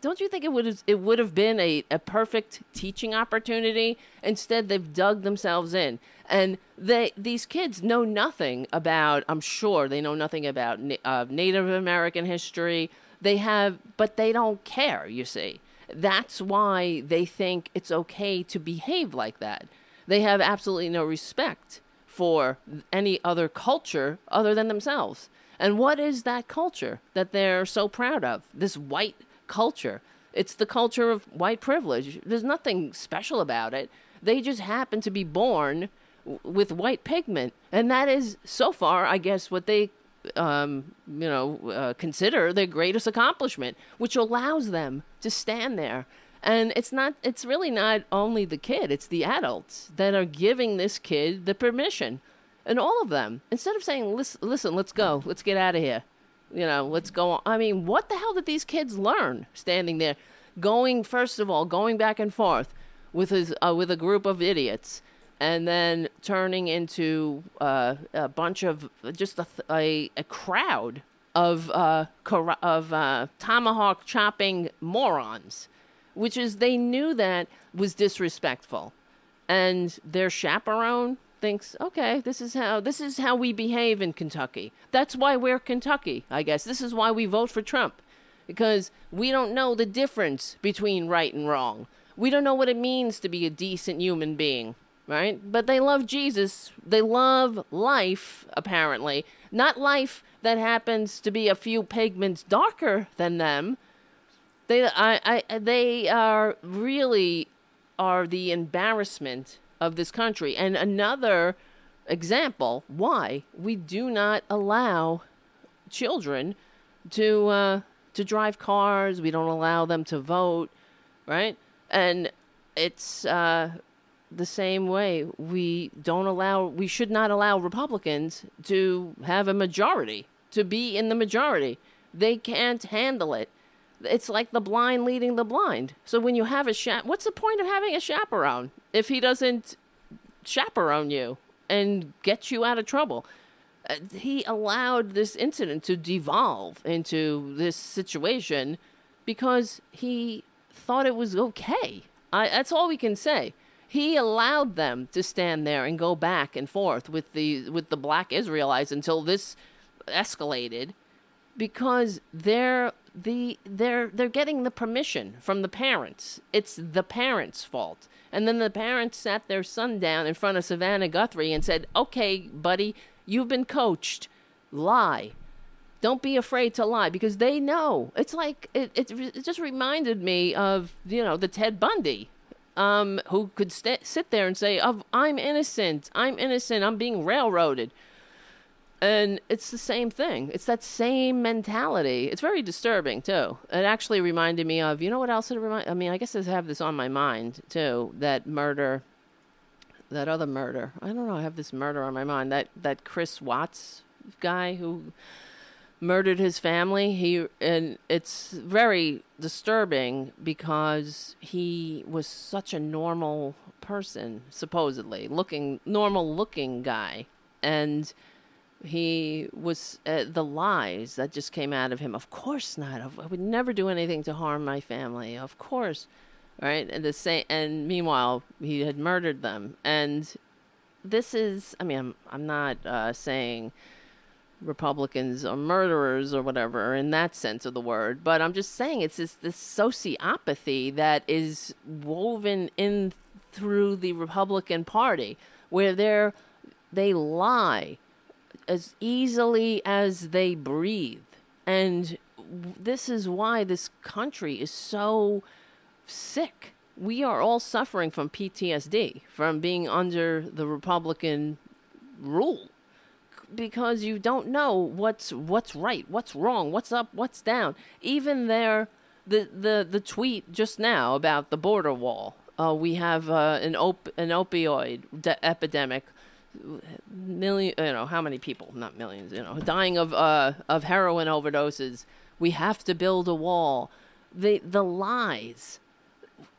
B: don't you think it would it would have been a, a perfect teaching opportunity? Instead, they've dug themselves in, and they these kids know nothing about. I'm sure they know nothing about uh, Native American history they have, but they don't care, you see. That's why they think it's okay to behave like that. They have absolutely no respect for any other culture other than themselves. And what is that culture that they're so proud of? This white culture. It's the culture of white privilege. There's nothing special about it. They just happen to be born with white pigment, and that is so far, I guess, what they um, you know, uh, consider their greatest accomplishment, which allows them to stand there. And it's not, it's really not only the kid, it's the adults that are giving this kid the permission. And all of them, instead of saying, listen, listen let's go, let's get out of here, you know, let's go on. I mean, what the hell did these kids learn standing there? Going, first of all, going back and forth with, his, uh, with a group of idiots and then turning into uh, a bunch of just a, a, a crowd of uh, cor- of uh, tomahawk chopping morons, which is they knew that was disrespectful, and their chaperone thinks, okay, this is how this is how we behave in Kentucky. That's why we're Kentucky, I guess. This is why we vote for Trump, because we don't know the difference between right and wrong. We don't know what it means to be a decent human being right? But they love Jesus. They love life, apparently. Not life that happens to be a few pigments darker than them. They, I, I, they are really are the embarrassment of this country. And another example why we do not allow children to uh, to drive cars. We don't allow them to vote, right? And it's uh, the same way we don't allow we should not allow republicans to have a majority to be in the majority they can't handle it it's like the blind leading the blind. So when you have a what's the point of having a chaperone if he doesn't chaperone you and get you out of trouble? Uh, he allowed this incident to devolve into this situation because he thought it was okay. I, that's all we can say. He allowed them to stand there and go back and forth with the with the black Israelites until this escalated because they're the they're they're getting the permission from the parents. It's the parents' fault. And then the parents sat their son down in front of Savannah Guthrie and said, "Okay, buddy, you've been coached. Lie. Don't be afraid to lie because they know." It's like it it, it just reminded me of, you know, the Ted Bundy um, who could st- sit there and say, oh, "I'm innocent. I'm innocent. I'm being railroaded." And it's the same thing. It's that same mentality. It's very disturbing too. It actually reminded me of, you know what else it remind? I mean, I guess I have this on my mind too. That murder, that other murder. I don't know. I have this murder on my mind. That that Chris Watts guy who murdered his family. He and it's very disturbing because he was such a normal person, supposedly looking normal looking guy, and he was uh, the lies that just came out of him. Of course not. I would never do anything to harm my family. Of course, right? And the same. And meanwhile, he had murdered them. And this is. I mean, I'm. I'm not uh, saying Republicans are murderers or whatever in that sense of the word. But I'm just saying it's this, this sociopathy that is woven in through the Republican Party, where they're they lie as easily as they breathe, and this is why this country is so sick. We are all suffering from PTSD from being under the Republican rule because you don't know what's what's right, what's wrong, what's up, what's down. Even there, the the the tweet just now about the border wall. Uh, we have uh, an op- an opioid de- epidemic. Million, you know, how many people? Not millions, you know, dying of uh, of heroin overdoses. We have to build a wall. The the lies,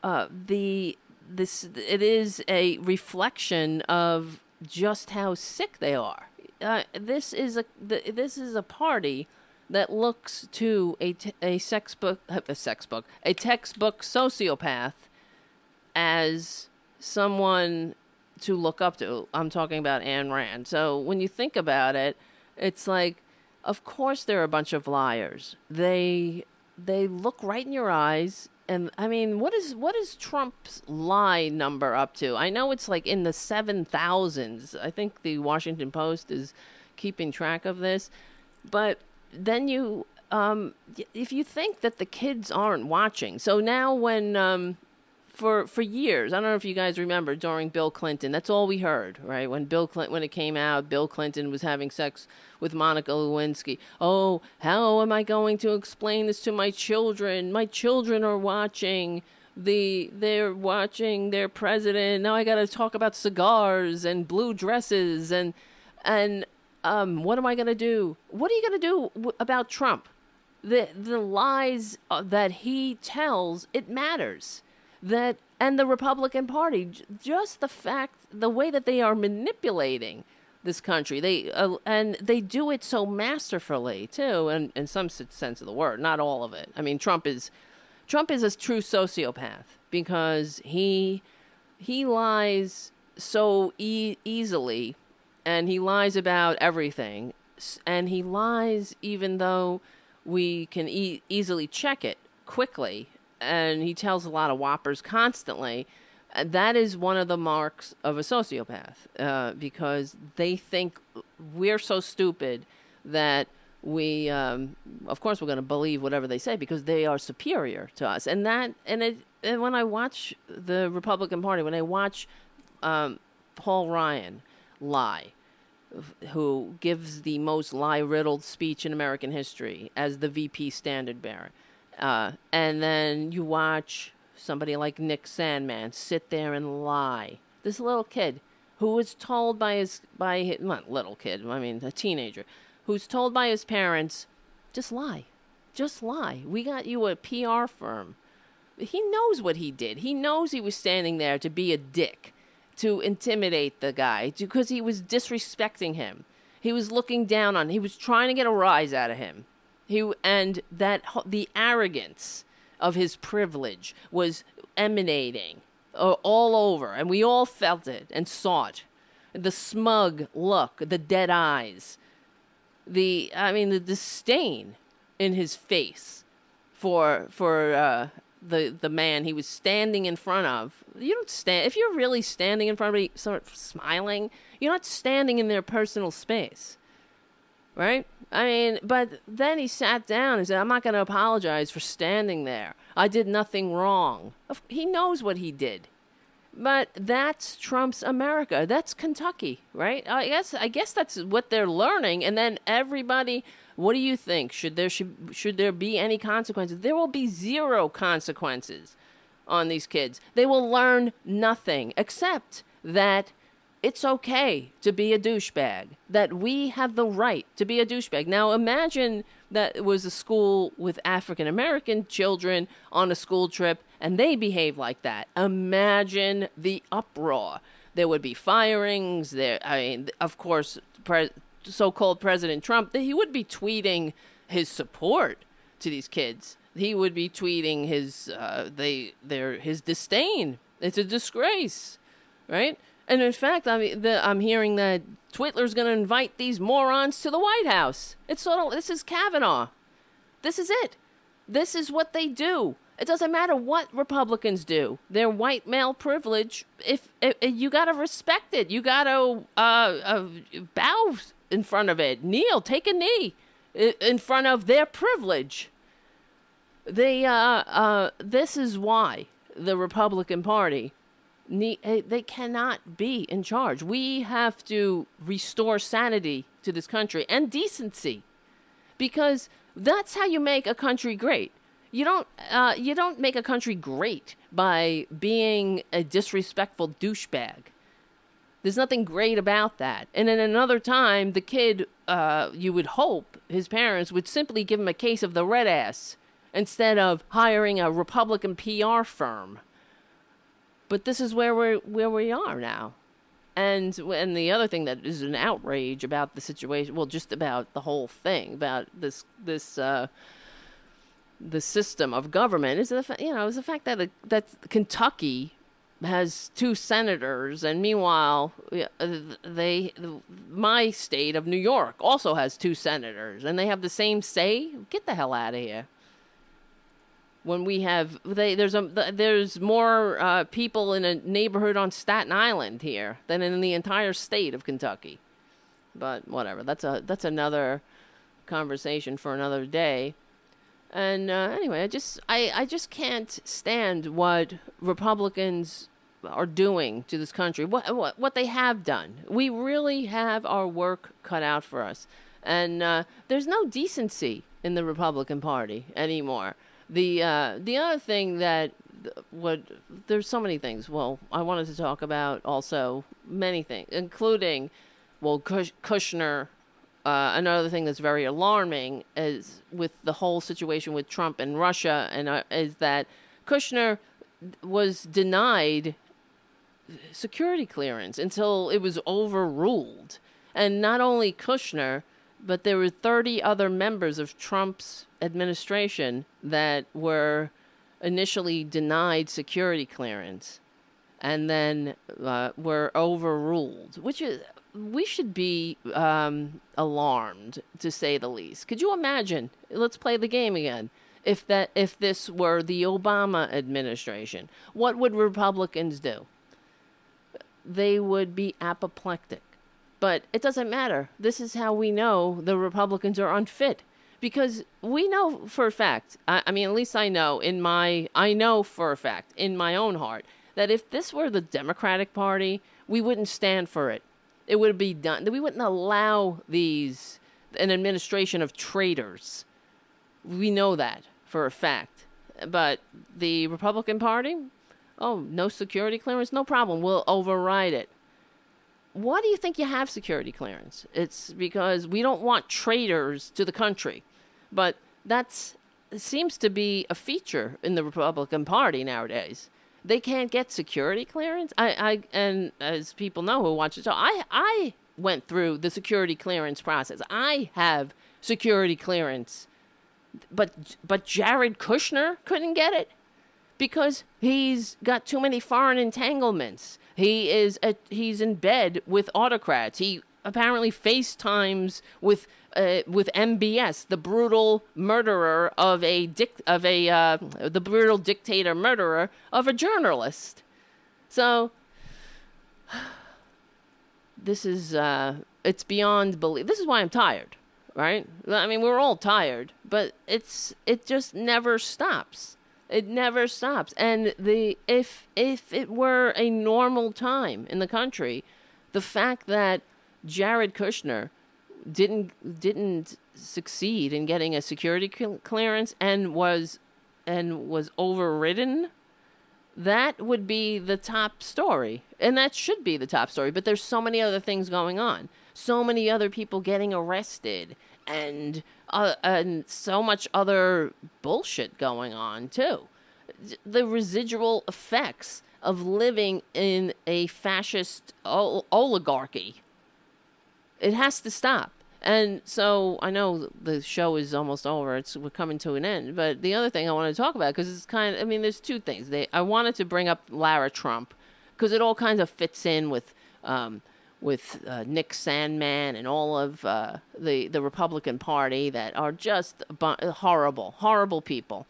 B: uh, the this it is a reflection of just how sick they are uh, this is a the, this is a party that looks to a, t- a sex book [LAUGHS] a sex book a textbook sociopath as someone to look up to. I'm talking about Ayn Rand. So when you think about it, it's like, of course they're a bunch of liars. They they look right in your eyes and I mean, what is what is Trump's lie number up to? I know it's like in the seven thousands. I think the Washington Post is keeping track of this, but then you um, if you think that the kids aren't watching, so now when um, for for years, I don't know if you guys remember during Bill Clinton, that's all we heard, right? When Bill Clinton when it came out, Bill Clinton was having sex with Monica Lewinsky. Oh, how am I going to explain this to my children? My children are watching the they're watching their president. Now I got to talk about cigars and blue dresses and and um what am I going to do? What are you going to do w- about Trump? The the lies uh, that he tells, it matters. That and the Republican Party, just the fact, the way that they are manipulating this country, they uh, and they do it so masterfully too, and in some sense of the word, not all of it. I mean, Trump is Trump is a true sociopath because he he lies so e- easily and he lies about everything and he lies even though we can e- easily check it quickly and he tells a lot of whoppers constantly Uh, that is one of the marks of a sociopath uh, because they think we're so stupid that we um, of course we're going to believe whatever they say because they are superior to us and that and it and when i watch the republican party when i watch um, paul ryan lie who gives the most lie riddled speech in American history as the VP standard bearer. Uh, and then you watch somebody like Nick Sandmann sit there and lie. This little kid who was told by his, by his, not little kid, I mean a teenager, who's told by his parents, just lie. Just lie. We got you a PR firm. He knows what he did. He knows he was standing there to be a dick to intimidate the guy because he was disrespecting him. He was looking down on. He was trying to get a rise out of him. He and that the arrogance of his privilege was emanating uh, all over, and we all felt it and saw it. The smug look, the dead eyes, the I mean the disdain in his face for for uh, the the man he was standing in front of. You don't stand if you're really standing in front of me, sort of smiling. You're not standing in their personal space, right? I mean, but then he sat down and said, "I'm not going to apologize for standing there. I did nothing wrong." He knows what he did. But that's Trump's America. That's Kentucky, right? I guess I guess that's what they're learning. And then everybody, what do you think? Should there should should there be any consequences? There will be zero consequences on these kids. They will learn nothing except that it's okay to be a douchebag. That we have the right to be a douchebag. Now imagine that it was a school with African American children on a school trip and they behave like that. Imagine the uproar. There would be firings. There, I mean, of course, pre- so-called President Trump. He would be tweeting his support to these kids. He would be tweeting his uh, they their his disdain. It's a disgrace, right? And in fact, I mean, the, I'm hearing that Twitler's going to invite these morons to the White House. It's sort of this is Kavanaugh. This is it. This is what they do. It doesn't matter what Republicans do. Their white male privilege. If, if, if you got to respect it, you got to uh, uh, bow in front of it, kneel, take a knee in front of their privilege. They uh, uh, this is why the Republican Party they cannot be in charge. We have to restore sanity to this country and decency because that's how you make a country great. You don't uh, you don't make a country great by being a disrespectful douchebag. There's nothing great about that. And in another time, the kid, uh, you would hope his parents would simply give him a case of the red ass instead of hiring a Republican PR firm. But this is where we're where we are now. And and the other thing that is an outrage about the situation, well, just about the whole thing, about this this uh, the system of government is the you know is the fact that that Kentucky has two senators, and meanwhile, uh, they my state of New York also has two senators, and they have the same say. Get the hell out of here when we have they there's a there's more uh, people in a neighborhood on Staten Island here than in the entire state of Kentucky. But whatever, that's a that's another conversation for another day. And uh, anyway, I just I, I just can't stand what Republicans are doing to this country. What what what they have done. We really have our work cut out for us. And uh, there's no decency in the Republican Party anymore. The uh, the other thing that would there's so many things. Well, I wanted to talk about also many things, including well Kush- Kushner. Uh, another thing that's very alarming is with the whole situation with Trump and Russia, and uh, is that Kushner was denied security clearance until it was overruled. And not only Kushner, but there were 30 other members of Trump's administration that were initially denied security clearance and then uh, were overruled, which is we should be um, alarmed to say the least. Could you imagine? Let's play the game again. If that if this were the Obama administration, what would Republicans do? They would be apoplectic. But it doesn't matter. This is how we know the Republicans are unfit because we know for a fact, I, I, mean, at least I know in my, I know for a fact in my own heart that if this were the Democratic Party, we wouldn't stand for it. It would be done. We wouldn't allow these, an administration of traitors. We know that for a fact. But the Republican Party, oh, no security clearance, no problem. We'll override it why do you think you have security clearance? It's because we don't want traitors to the country. But that seems to be a feature in the Republican Party nowadays. They can't get security clearance. I, I and as people know who watch the show, I I went through the security clearance process. I have security clearance. But but Jared Kushner couldn't get it because he's got too many foreign entanglements. He is a, he's in bed with autocrats. He apparently FaceTimes with uh, with MBS, the brutal murderer of a dic- of a uh, the brutal dictator murderer of a journalist. So [SIGHS] this is uh, it's beyond belief. This is why I'm tired, right? I mean, we're all tired, but it's it just never stops. It never stops. And the if if it were a normal time in the country, the fact that Jared Kushner didn't didn't succeed in getting a security clearance and was and was overridden that would be the top story and that should be the top story but there's so many other things going on so many other people getting arrested and uh, and so much other bullshit going on too. The residual effects of living in a fascist ol- oligarchy. It has to stop. And so I know the show is almost over. It's we're coming to an end. But the other thing I want to talk about because it's kind of I mean there's two things. They I wanted to bring up Lara Trump because it all kinds of fits in with um, with uh, Nick Sandmann and all of uh, the the Republican Party that are just horrible, horrible people,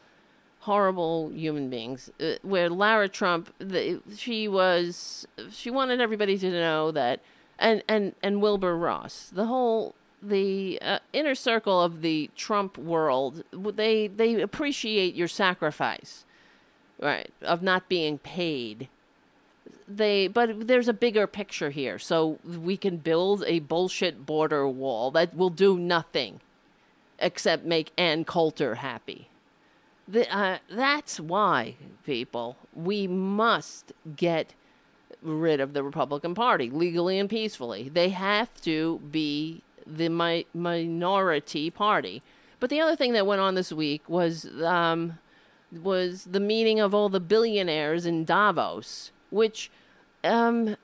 B: horrible human beings. Uh, where Lara Trump, the, she was, she wanted everybody to know that, and and and Wilbur Ross, the whole the uh, inner circle of the Trump world, they they appreciate your sacrifice, right, of not being paid they but there's a bigger picture here. So we can build a bullshit border wall that will do nothing except make Ann Coulter happy. The, uh, that's why people we must get rid of the Republican Party legally and peacefully. They have to be the mi- minority party. But the other thing that went on this week was um, was the meeting of all the billionaires in Davos which um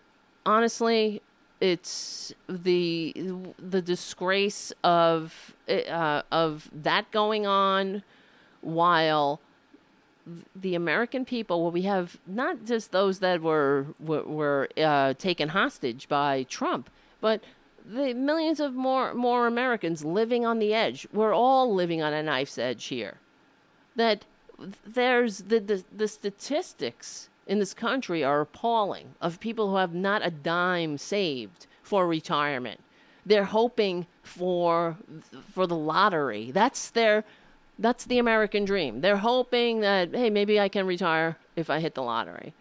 B: honestly it's the the disgrace of uh, of that going on while the American people well we have not just those that were were, were uh, taken hostage by Trump but the millions of more more Americans living on the edge. We're all living on a knife's edge here. That there's the the, the statistics in this country are appalling of people who have not a dime saved for retirement. They're hoping for for the lottery. That's their That's the American dream. They're hoping that, hey, maybe I can retire if I hit the lottery.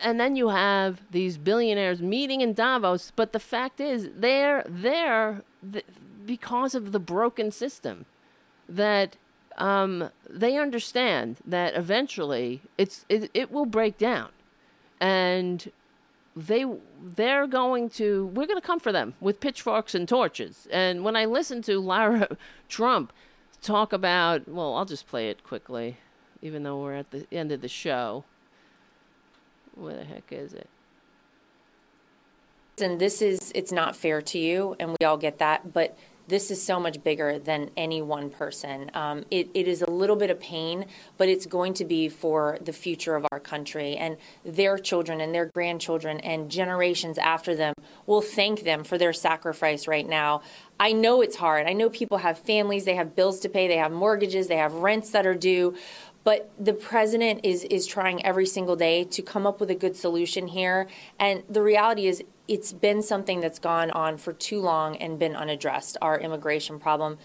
B: And then you have these billionaires meeting in Davos, but the fact is, they're there th- because of the broken system. That um, they understand that eventually it's it, it will break down, and they they're going to we're going to come for them with pitchforks and torches. And when I listen to Lara [LAUGHS] Trump talk about, well, I'll just play it quickly, even though we're at the end of the show. Where the heck is it?
S: And this is, it's not fair to you, and we all get that, but this is so much bigger than any one person. Um, it, it is a little bit of pain, but it's going to be for the future of our country and their children and their grandchildren and generations after them will thank them for their sacrifice right now. I know it's hard. I know people have families, they have bills to pay, they have mortgages, they have rents that are due. But the president is is trying every single day to come up with a good solution here. And the reality is it's been something that's gone on for too long and been unaddressed, our immigration problem.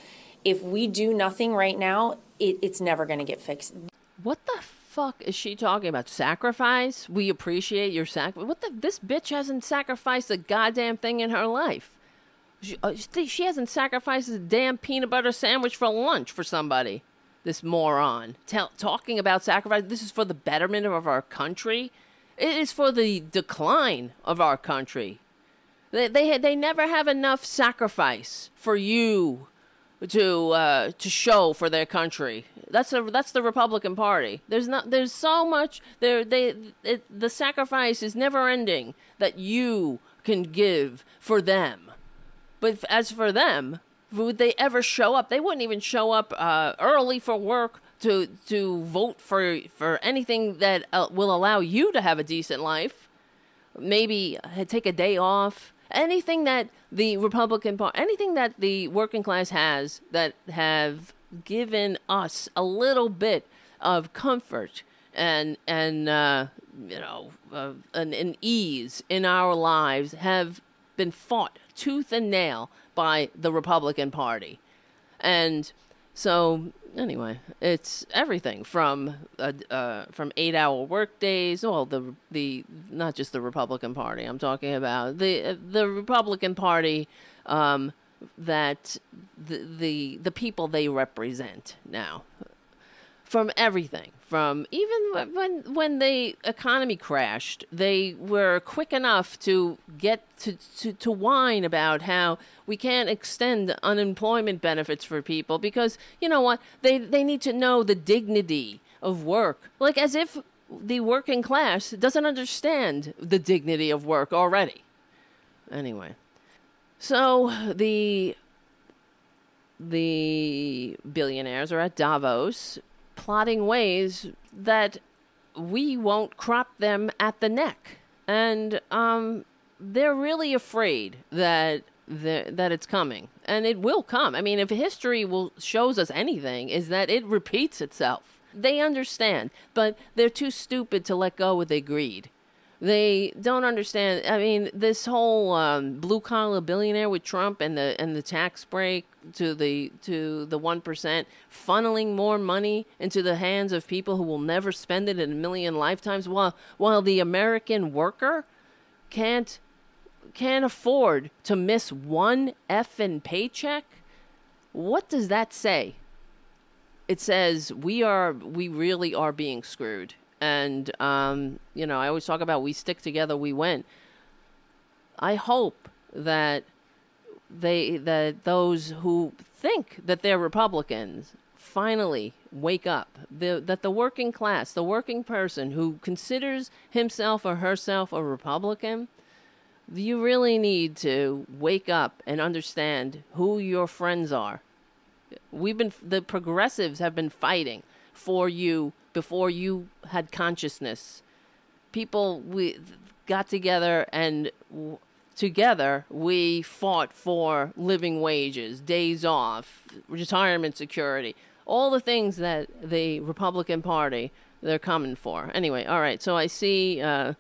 S: If we do nothing right now, it, it's never going to get fixed.
B: What the fuck is she talking about? Sacrifice? We appreciate your sacrifice. What the? This bitch hasn't sacrificed a goddamn thing in her life. She, uh, she hasn't sacrificed a damn peanut butter sandwich for lunch for somebody. This moron Tell, talking about sacrifice. This is for the betterment of our country. It is for the decline of our country. They they they never have enough sacrifice for you to uh, to show for their country. That's a that's the Republican Party. There's not there's so much there they it, the sacrifice is never ending that you can give for them. But as for them, would they ever show up? They wouldn't even show up uh, early for work to to vote for for anything that uh, will allow you to have a decent life. Maybe uh, take a day off. Anything that the Republican Party, anything that the working class has that have given us a little bit of comfort and and uh, you know uh, an, an ease in our lives have been fought tooth and nail by the Republican Party. And so anyway, it's everything from uh, uh, from eight hour work days. Well, the the not just the Republican Party. I'm talking about the the Republican Party um, that the, the the people they represent now. From everything, from even when when the economy crashed, they were quick enough to get to, to, to whine about how we can't extend unemployment benefits for people because you know what they they need to know the dignity of work, like as if the working class doesn't understand the dignity of work already. Anyway, so the the billionaires are at Davos plotting ways that we won't crop them at the neck. And um, they're really afraid that the, that it's coming, and it will come. I mean, if history will shows us anything, is that it repeats itself. They understand, but they're too stupid to let go of their greed. They don't understand. I mean, this whole um, blue collar billionaire with Trump and the and the tax break to the to the one percent, funneling more money into the hands of people who will never spend it in a million lifetimes, while while the American worker can't can't afford to miss one effing paycheck. What does that say? It says we are we really are being screwed and um, you know, I always talk about we stick together, we win. I hope that they that those who think that they're Republicans finally wake up. The, that the working class, the working person who considers himself or herself a Republican, you really need to wake up and understand who your friends are. We've been the progressives have been fighting for you before you had consciousness. People we got together and w- together we fought for living wages, days off, retirement security, all the things that the Republican Party they're coming for. Anyway, all right. So I see uh,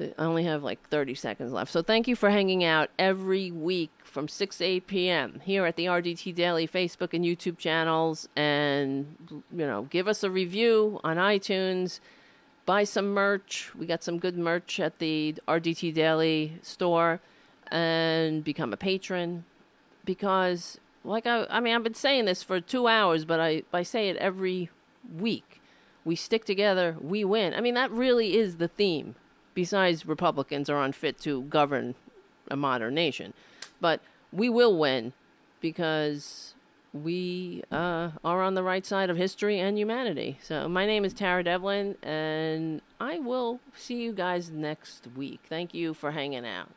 B: I only have like 30 seconds left. So thank you for hanging out every week from 6 8 p.m. here at the RDT Daily Facebook and YouTube channels. And, you know, give us a review on iTunes. Buy some merch. We got some good merch at the RDT Daily store. And become a patron. Because, like, I, I mean, I've been saying this for two hours, but I, I say it every week. We stick together, we win. I mean, that really is the theme besides Republicans are unfit to govern a modern nation. But we will win because we uh, are on the right side of history and humanity. So my name is Tara Devlin, and I will see you guys next week. Thank you for hanging out.